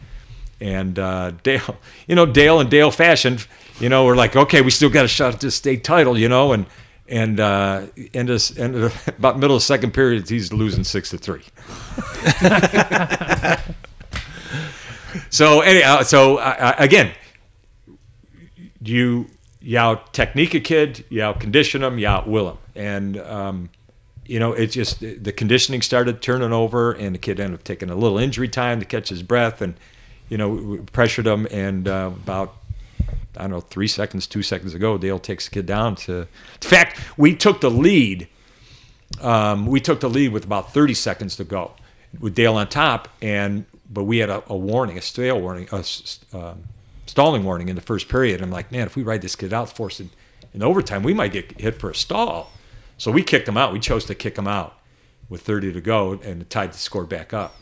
And uh, Dale, you know, Dale and Dale fashion, you know, we're like, okay, we still got a shot at this state title, you know, and and uh, end end of, about middle of second period, he's losing six to three. so anyhow, so uh, again, you you out technique a kid, you out condition them, you out will them, and um, you know it's just the conditioning started turning over, and the kid ended up taking a little injury time to catch his breath, and you know we pressured him, and uh, about I don't know three seconds, two seconds ago, Dale takes the kid down to. In fact, we took the lead. Um, we took the lead with about 30 seconds to go, with Dale on top, and but we had a, a warning, a stale warning, a um, stalling warning in the first period. I'm like, man, if we ride this kid out, force it in overtime, we might get hit for a stall. So we kicked him out. We chose to kick him out with 30 to go, and tied the score back up.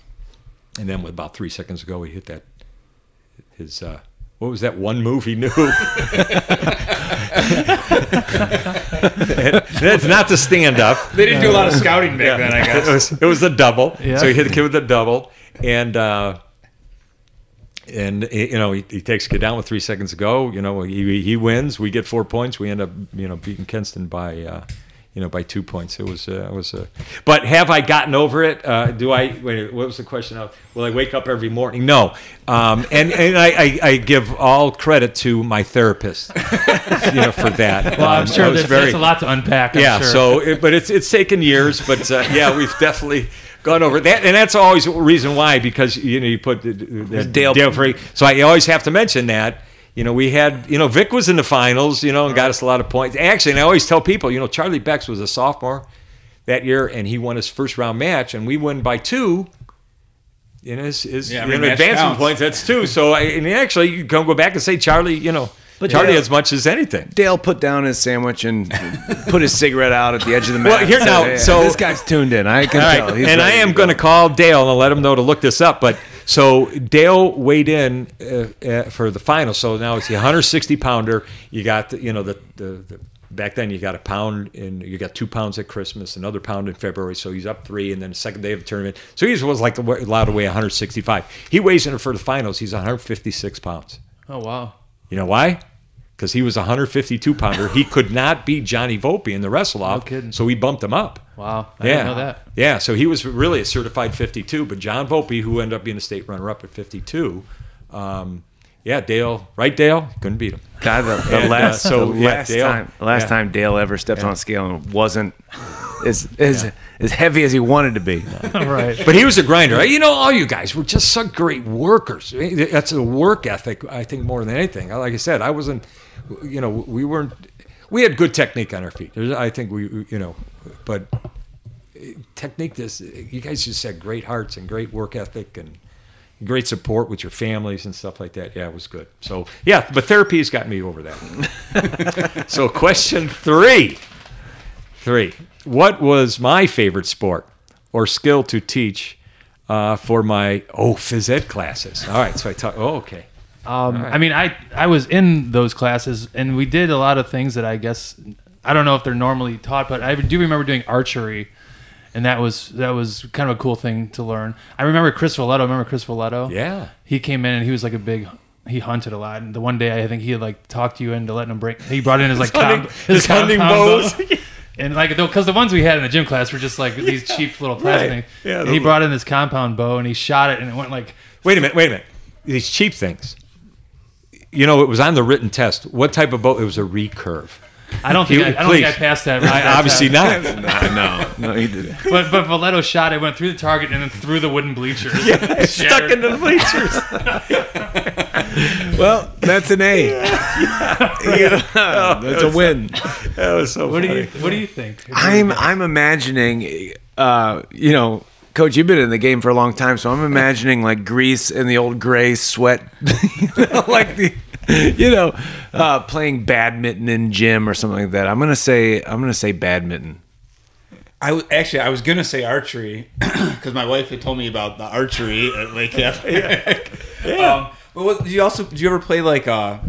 And then with about three seconds ago, he hit that his uh, what was that one move he knew? That's not the stand up. They didn't do a lot of scouting back then, I guess. It was, it was a double. Yeah. So he hit the kid with a double, and uh, and you know he, he takes the kid down with three seconds to go. You know he he wins. We get four points. We end up you know beating Kenston by. Uh, you know, by two points. It was, uh, it was, uh, but have I gotten over it? Uh, do I? Wait, what was the question? Of, will I wake up every morning? No, um, and and I, I, I give all credit to my therapist, you know, for that. Well, I'm Um, sure I was very- that's a lot to unpack. I'm yeah sure. so it, but it's it's taken years but uh, yeah we've definitely gone over that and that's always a reason why because you know you put the, the Dale- Dale Free so I always have to mention that you know we had you know Vic was in the finals you know and got us a lot of points actually and I always tell people you know Charlie Bex was a sophomore that year and he won his first round match and we won by two in his, his Yeah, in every match advancement counts. points that's two so I, and actually you can go back and say Charlie you know But Charlie Dale- as much as anything Dale put down his sandwich and put his cigarette out at the edge of the mat. Well, here and said, now, "Hey, so- this guy's tuned in. I can All right, tell. He's and I am going to call Dale and let him know to look this up. But so Dale weighed in uh, uh, for the final. So now it's the 160 pounder. You got the, you know the, the the back then you got a pound and you got two pounds at Christmas, another pound in February. So he's up three, and then the second day of the tournament. So he was like allowed to weigh 165. He weighs in for the finals. He's 156 pounds. Oh wow. You know why? Because he was a 152 pounder. He could not beat Johnny Volpe in the wrestle off. kidding. So we bumped him up. Wow. I yeah. didn't know that. Yeah, so he was really a certified 52, but John Volpe, who ended up being a state runner-up at 52, um, yeah, Dale, right, Dale, couldn't beat him. God, the, the And, uh, so, the yeah, last Dale- time, last yeah. time Dale ever stepped on a scale and wasn't as as as heavy as he wanted to be. right. But he was a grinder. You know, all you guys were just such great workers. That's a work ethic, I think, more than anything. Like I said, I wasn't, you know, we weren't, we had good technique on our feet. There's- I think we, you know, but technique, this, you guys just had great hearts and great work ethic and great support with your families and stuff like that. Yeah, it was good. So, yeah, but therapy has got me over that. so, question three. Three. What was my favorite sport or skill to teach uh, for my oh phys ed classes? All right, so I talk. Oh, okay. Um, I mean, I I was in those classes, and we did a lot of things that I guess I don't know if they're normally taught, but I do remember doing archery, and that was that was kind of a cool thing to learn. I remember Chris Valetto. Remember Chris Valetto? Yeah. He came in and he was like a big. He hunted a lot, and the one day I think he had like talked you into letting him break. He brought in his like hunting- comp- his hunting compound bows. And like, because the ones we had in the gym class were just like these cheap little plastic Right. things. Yeah, he brought in this compound bow and he shot it and it went like Wait a minute. Wait a minute. These cheap things. You know, it was on the written test. What type of boat? It was a recurve. I don't think You- I, I don't think I passed that. I, obviously test. not. no, no, he did. But but Valetto shot it, went through the target, and then through the wooden bleachers. It's stuck in the bleachers. Well, that's an A. Yeah, that's a win. That was so What do funny. you What do you think? I'm I'm imagining, uh, you know, Coach, you've been in the game for a long time, so I'm imagining like grease and the old gray sweat, you know, like the, you know, uh, playing badminton in gym or something like that. I'm gonna say I'm gonna say badminton. I was actually I was gonna say archery because my wife had told me about the archery at Lake Catholic. Um, but what, did you also do you ever play like uh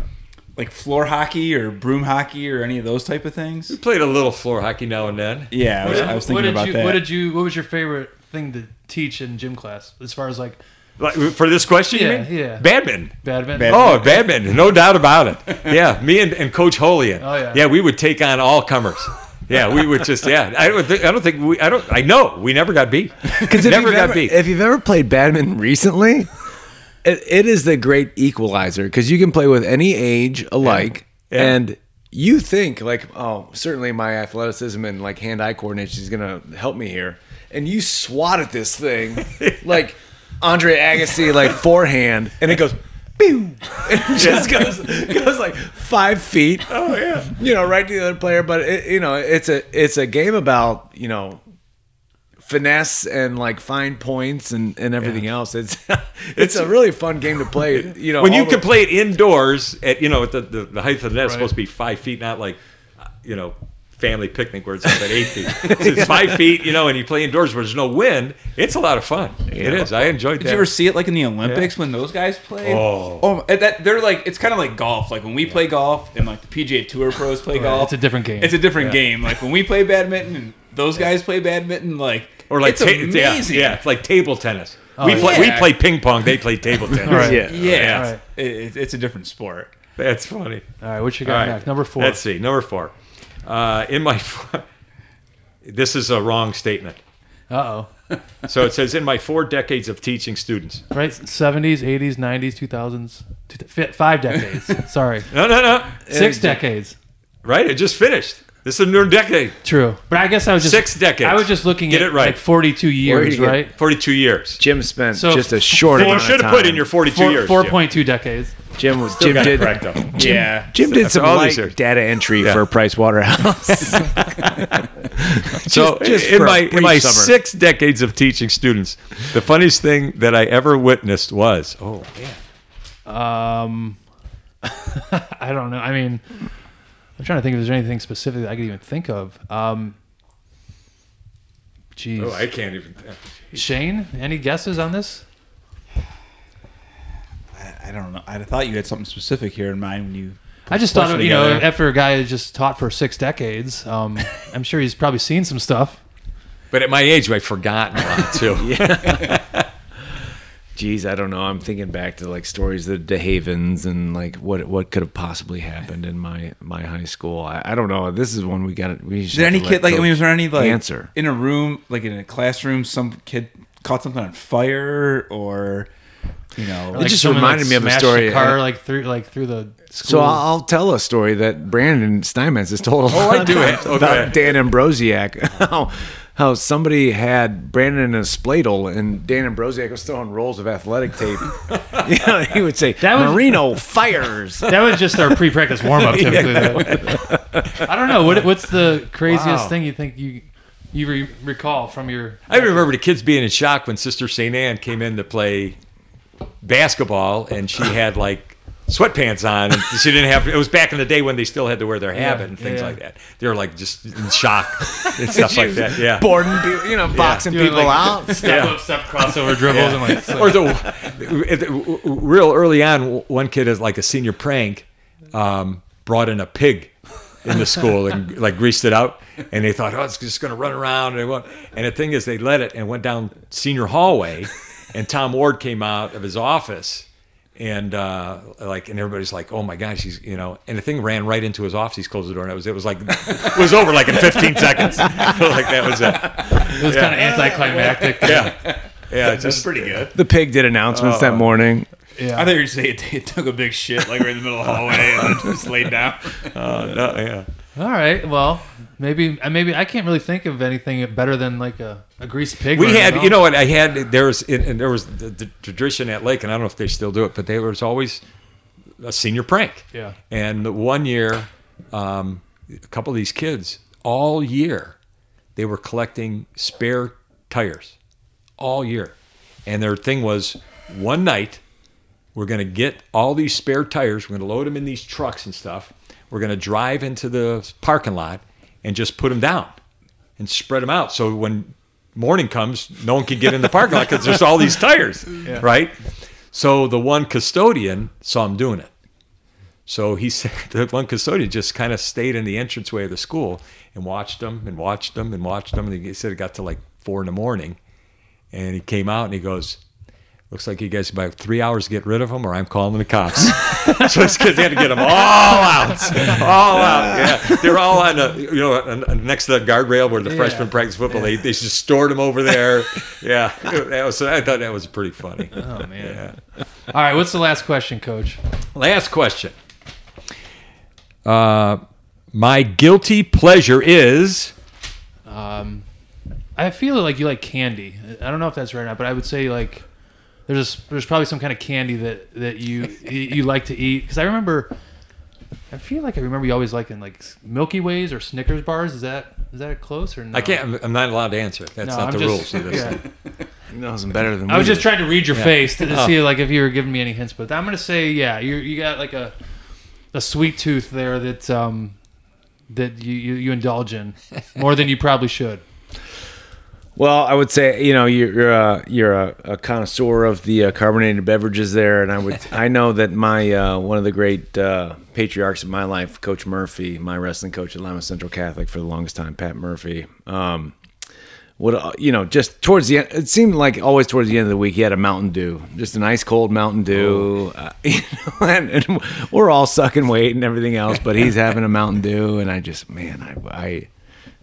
like floor hockey or broom hockey or any of those type of things? We Played a little floor hockey now and then. Yeah, I was, I was what thinking did about you that. What did you What was your favorite thing to teach in gym class? As far as like Like, for this question, you Yeah, mean? yeah. Badminton. Badminton. Oh, badminton, no doubt about it. Yeah, me and, and Coach Holian. Oh, yeah. yeah, we would take on all comers. Yeah, we would just yeah. I don't think I don't think we I don't I know we never got beat. Because if, never you've got ever- beat. if you've ever played badminton recently, it, it is the great equalizer because you can play with any age alike, Yeah. and you think like, oh, certainly my athleticism and like hand-eye coordination is gonna help me here, and you swat at this thing like Andre Agassi, like forehand, and it goes. Pew! It just goes goes like five feet. Oh yeah, you know, right to the other player. But it, you know, it's a it's a game about you know finesse and like fine points and, and everything else. It's it's a really fun game to play. You know, when you the- can play it indoors at you know at the, the, the height of the net is supposed to be five feet, not like uh, you know family picnic where it's up at eight feet. it's five feet, you know, and you play indoors where there's no wind. It's a lot of fun. It is. I enjoyed Did that. Did you ever see it like in the Olympics when those guys play? Oh. oh, that they're like it's kind of like golf. Like when we play golf and like the PGA Tour pros play golf, It's a different game. It's a different game. Like when we play badminton and those guys play badminton, like or like it's ta- amazing. Yeah, yeah, it's like table tennis. Oh, we play yeah. we play ping pong. They play table tennis. Right. yeah. yeah. Right. It, it- it's a different sport. That's funny. All right, what you got right, next? Number four. Let's see. Number four. Uh, in my, this is a wrong statement. Uh oh. So it says in my four decades of teaching students. Right, seventies, eighties, nineties, two thousands, five decades. Sorry, No, no, no. six decades. Right. It just finished. This is a new decade. True, but I guess I was just Six decades. I was just looking Get at it right. like forty-two years, you get- right? Forty-two years. Jim spent So just a short You should have put in your forty-two Four, years. four Jim. point two decades. Jim was Jim did Correct though. Yeah. Jim did some all light these data entry Yeah. for Price Waterhouse. So just in my in my summer. six decades of teaching students, the funniest thing that I ever witnessed was oh man, Um, I don't know. I mean, I'm trying to think if there's anything specific that I could even think of. Um, geez, oh I can't even. Shane, any guesses on this? I, I don't know. I thought you had something specific here in mind when you. I just Question thought, you know, after a guy who's just taught for six decades, um, I'm sure he's probably seen some stuff. But at my age, I've forgotten a lot too. Geez, I don't know. I'm thinking back to like stories of the Havens and like what what could have possibly happened in my my high school. I, I don't know. This is one we got. We Is there any kid like? I mean, was there any like answer? in a room, like in a classroom, some kid caught something on fire, or you know, It just someone, reminded me of a smashed story, car uh, like through like through the school. So I'll, I'll tell a story that Brandon Steinmetz has told. Oh, I do it. Go about ahead. Dan Ambrosiak. How how somebody had Brandon in a spladle and Dan Ambrosiak was throwing rolls of athletic tape. you know, he would say, That was- "Marino fires." that was just our pre-practice warm-up. Typically, though. I don't know. What, what's the craziest Wow. thing you think you you re- recall from your? I remember the kids being in shock when Sister St. Anne came in to play basketball and she had like sweatpants on and she didn't have it was back in the day when they still had to wear their habit and things yeah. like that. They were like just in shock and stuff like that. Yeah. Boarding people, you know, boxing Doing, people like, out. Step Yeah. up, step crossover dribbles, and like. so- or the real early on, one kid as like a senior prank um, brought in a pig in the school and like greased it out, and they thought, oh, it's just going to run around. And, they went, and the thing is, they let it and went down senior hallway, and Tom Ward came out of his office. And uh, like, and everybody's like, "Oh my gosh, he's you know." And the thing ran right into his office. He's closed the door, and it was it was like it was over like in 15 seconds. like that was it. it was kind of anticlimactic. Yeah, yeah, just pretty good. The pig did announcements that morning. Yeah. I thought you were saying it took a big shit like right in the middle of the hallway and then just laid down. uh, no, yeah. All right. Well, maybe uh, maybe I can't really think of anything better than like a, a greased pig. We had, you know what? I had there was and there was the, the tradition at Lake, and I don't know if they still do it, but there was always a senior prank. Yeah. And one year, um, a couple of these kids all year, they were collecting spare tires, all year, and their thing was one night we're going to get all these spare tires. We're going to load them in these trucks and stuff. We're going to drive into the parking lot and just put them down and spread them out. So when morning comes, no one can get in the parking lot because there's all these tires, right? So the one custodian saw him doing it. So he said the one custodian just kind of stayed in the entranceway of the school and watched them and watched them and watched them. And he said it got to like four in the morning, and he came out and he goes, Looks like you guys about three hours to get rid of them, or I'm calling the cops. so it's because they had to get them all out, all out. Yeah, they're all on the, you know, on- on- next to the guardrail where the freshmen practice football. They, they just stored them over there. Yeah, that was. I thought that was pretty funny. Oh man. Yeah. All right, what's the last question, Coach? Last question. Uh, my guilty pleasure is. Um, I feel like you like candy. I don't know if that's right or not, but I would say like there's a, there's probably some kind of candy that that you you like to eat because I remember. I feel like I remember you always liking like Milky Ways or Snickers bars. Is that is that close or no? I can't. I'm- I'm not allowed to answer. That's No, not I'm the just- rules of this. yeah. You know, some better than I was we just trying to read your face to, to Oh. see like if you were giving me any hints, but I'm gonna say yeah. You you got like a a sweet tooth there that um that you you, you indulge in more than you probably should. Well, I would say you know you're you're a, you're a, a connoisseur of the uh, carbonated beverages there, and I would I know that my uh, one of the great uh, patriarchs of my life, Coach Murphy, my wrestling coach at Lima Central Catholic for the longest time, Pat Murphy. Um, what uh, you know, just towards the end, it seemed like always towards the end of the week, he had a Mountain Dew, just an ice cold Mountain Dew, uh, you know, and, and we're all sucking weight and everything else, but he's having a Mountain Dew, and I just man, I. I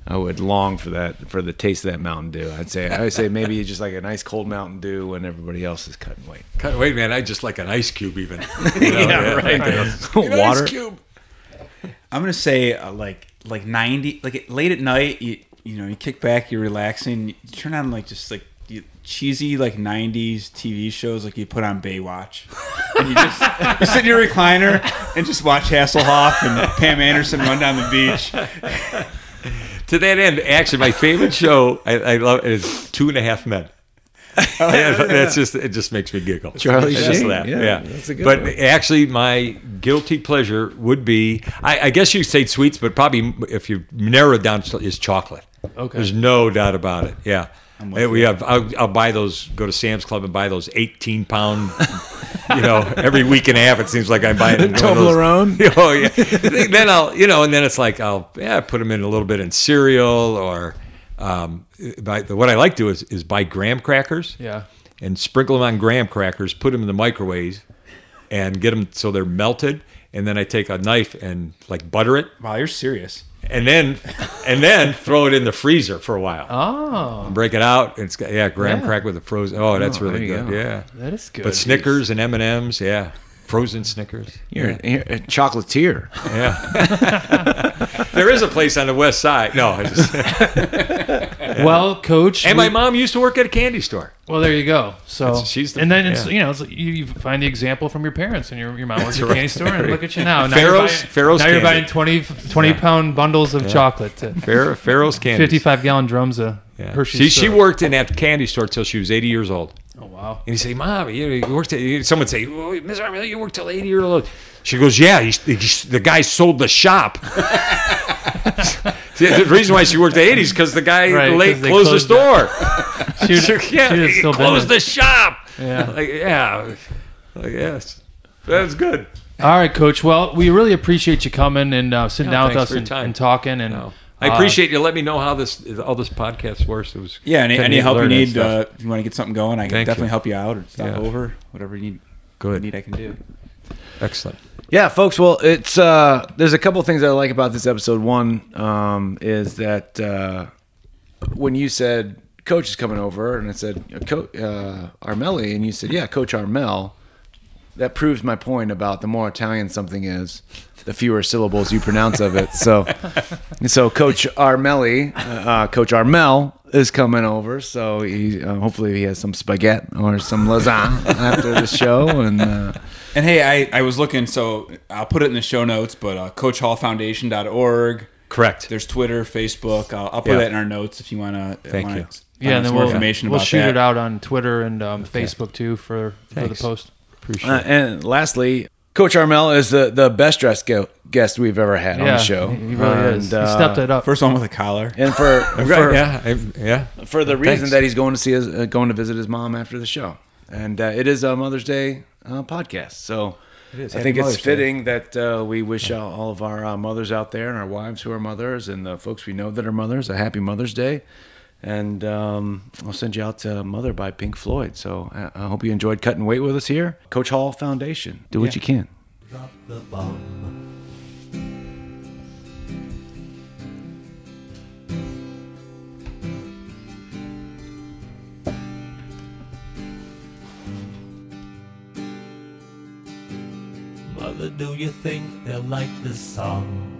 I would long for that for the taste of that Mountain Dew. I'd say I would say maybe just like a nice cold Mountain Dew when everybody else is cutting weight. Cut- weight, man, I just like an ice cube even. You know, An Water. Ice cube. I'm gonna say uh, like like 90 like late at night you you know you kick back you're relaxing you turn on like just like you, cheesy like 90s TV shows like you put on Baywatch and you just you sit in your recliner and just watch Hasselhoff and Pam Anderson run down the beach To that end, actually, my favorite show I, I love is Two and a Half Men. Oh, yeah, that's just it. Just makes me giggle. Charlie I just Sheen, laugh. yeah, Yeah, that's a good but one. actually, my guilty pleasure would be I, I guess you say sweets, but probably if you narrow it down, is chocolate. Okay. There's no doubt about it. Yeah. We have. I'll, I'll buy those. Go to Sam's Club and buy those 18 pound. you know, every week and a half it seems like I'm buying one of those- Toblerone? oh yeah. then I'll you know, and then it's like I'll yeah put them in a little bit in cereal or um, buy, what I like to do is, is buy graham crackers Yeah. and sprinkle them on graham crackers, put them in the microwave, and get them so they're melted. And then I take a knife and like butter it, wow you're serious and then and then throw it in the freezer for a while. Oh, Break it out. It's got yeah graham Yeah. crack with the frozen. Oh, that's Oh, really good. go. Yeah. that is good. But Snickers and M and M's, yeah, frozen Snickers. You're, you're a chocolatier. Yeah. there is a place on the west side. No, I just, Well, Coach. and my we- mom used to work at a candy store. Well, there you go. So That's- she's the- and then it's yeah. you know it's, like you, you find the example from your parents and your your mom works at a right. candy store and look at you now. Now Pharaoh's- you're buying, Pharaoh's now you're buying 20, 20 pound bundles of chocolate. To Pharaoh's candy. 55 gallon drums of Yeah. Hershey's. She, she worked in that candy store till she was 80 years old. Oh wow. And you say, Mom, you, you worked at, someone say, oh, Ms. Armel, you worked till 80 years old. She goes, Yeah, he's, he's, the guy sold the shop. See, the reason why she worked at 80s is because the guy Right, late they closed, the closed store. She would, yeah, she'd he still closed the shop. Yeah. Like, yeah. Like, yes. That's good. All right, Coach. Well, we really appreciate you coming and uh, sitting No, down with us and, and talking. And No. I uh, appreciate you. Let me know how this all this podcast works. It was yeah any, any help you need uh, if you want to get something going I can Thank definitely you. help you out or stop Yeah. over whatever you need Good. need I can do excellent. Yeah, folks. Well, it's uh, there's a couple of things I like about this episode. One um, is that uh, when you said coach is coming over, and I said Co- uh, Armelli, and you said yeah, Coach Armel. That proves my point about the more Italian something is, the fewer syllables you pronounce of it. So, so Coach Armelli, uh, uh, Coach Armel is coming over. So he uh, hopefully he has some spaghetti or some lasagna after the show, and. Uh, And hey, I, I was looking, so I'll put it in the show notes, but uh, CoachHallFoundation.org. Correct. There's Twitter, Facebook. I'll, I'll put Yeah. that in our notes if you want to. Thank you. yeah, and then more we'll, information we'll about shoot that. it out on Twitter and um, Facebook too for, for the post. Appreciate Uh, it. and lastly, Coach Armel is the, the best dressed go- guest we've ever had on the show. he he really is. He uh, stepped it up. First one with a collar. And for Right, for, yeah, I, yeah. for the reason Thanks. that he's going to see his, uh, going to visit his mom after the show, and uh, it is a Mother's Day uh, podcast, so. I Happy think it's Mother's Day. fitting that uh, we wish all all of our uh, mothers out there and our wives who are mothers and the folks we know that are mothers a happy Mother's Day. And um, I'll send you out to Mother by Pink Floyd. So I, I hope you enjoyed cutting weight with us here. Coach Hall Foundation. Do what Yeah. you can. drop the bomb. Mother, do you think they'll like this song?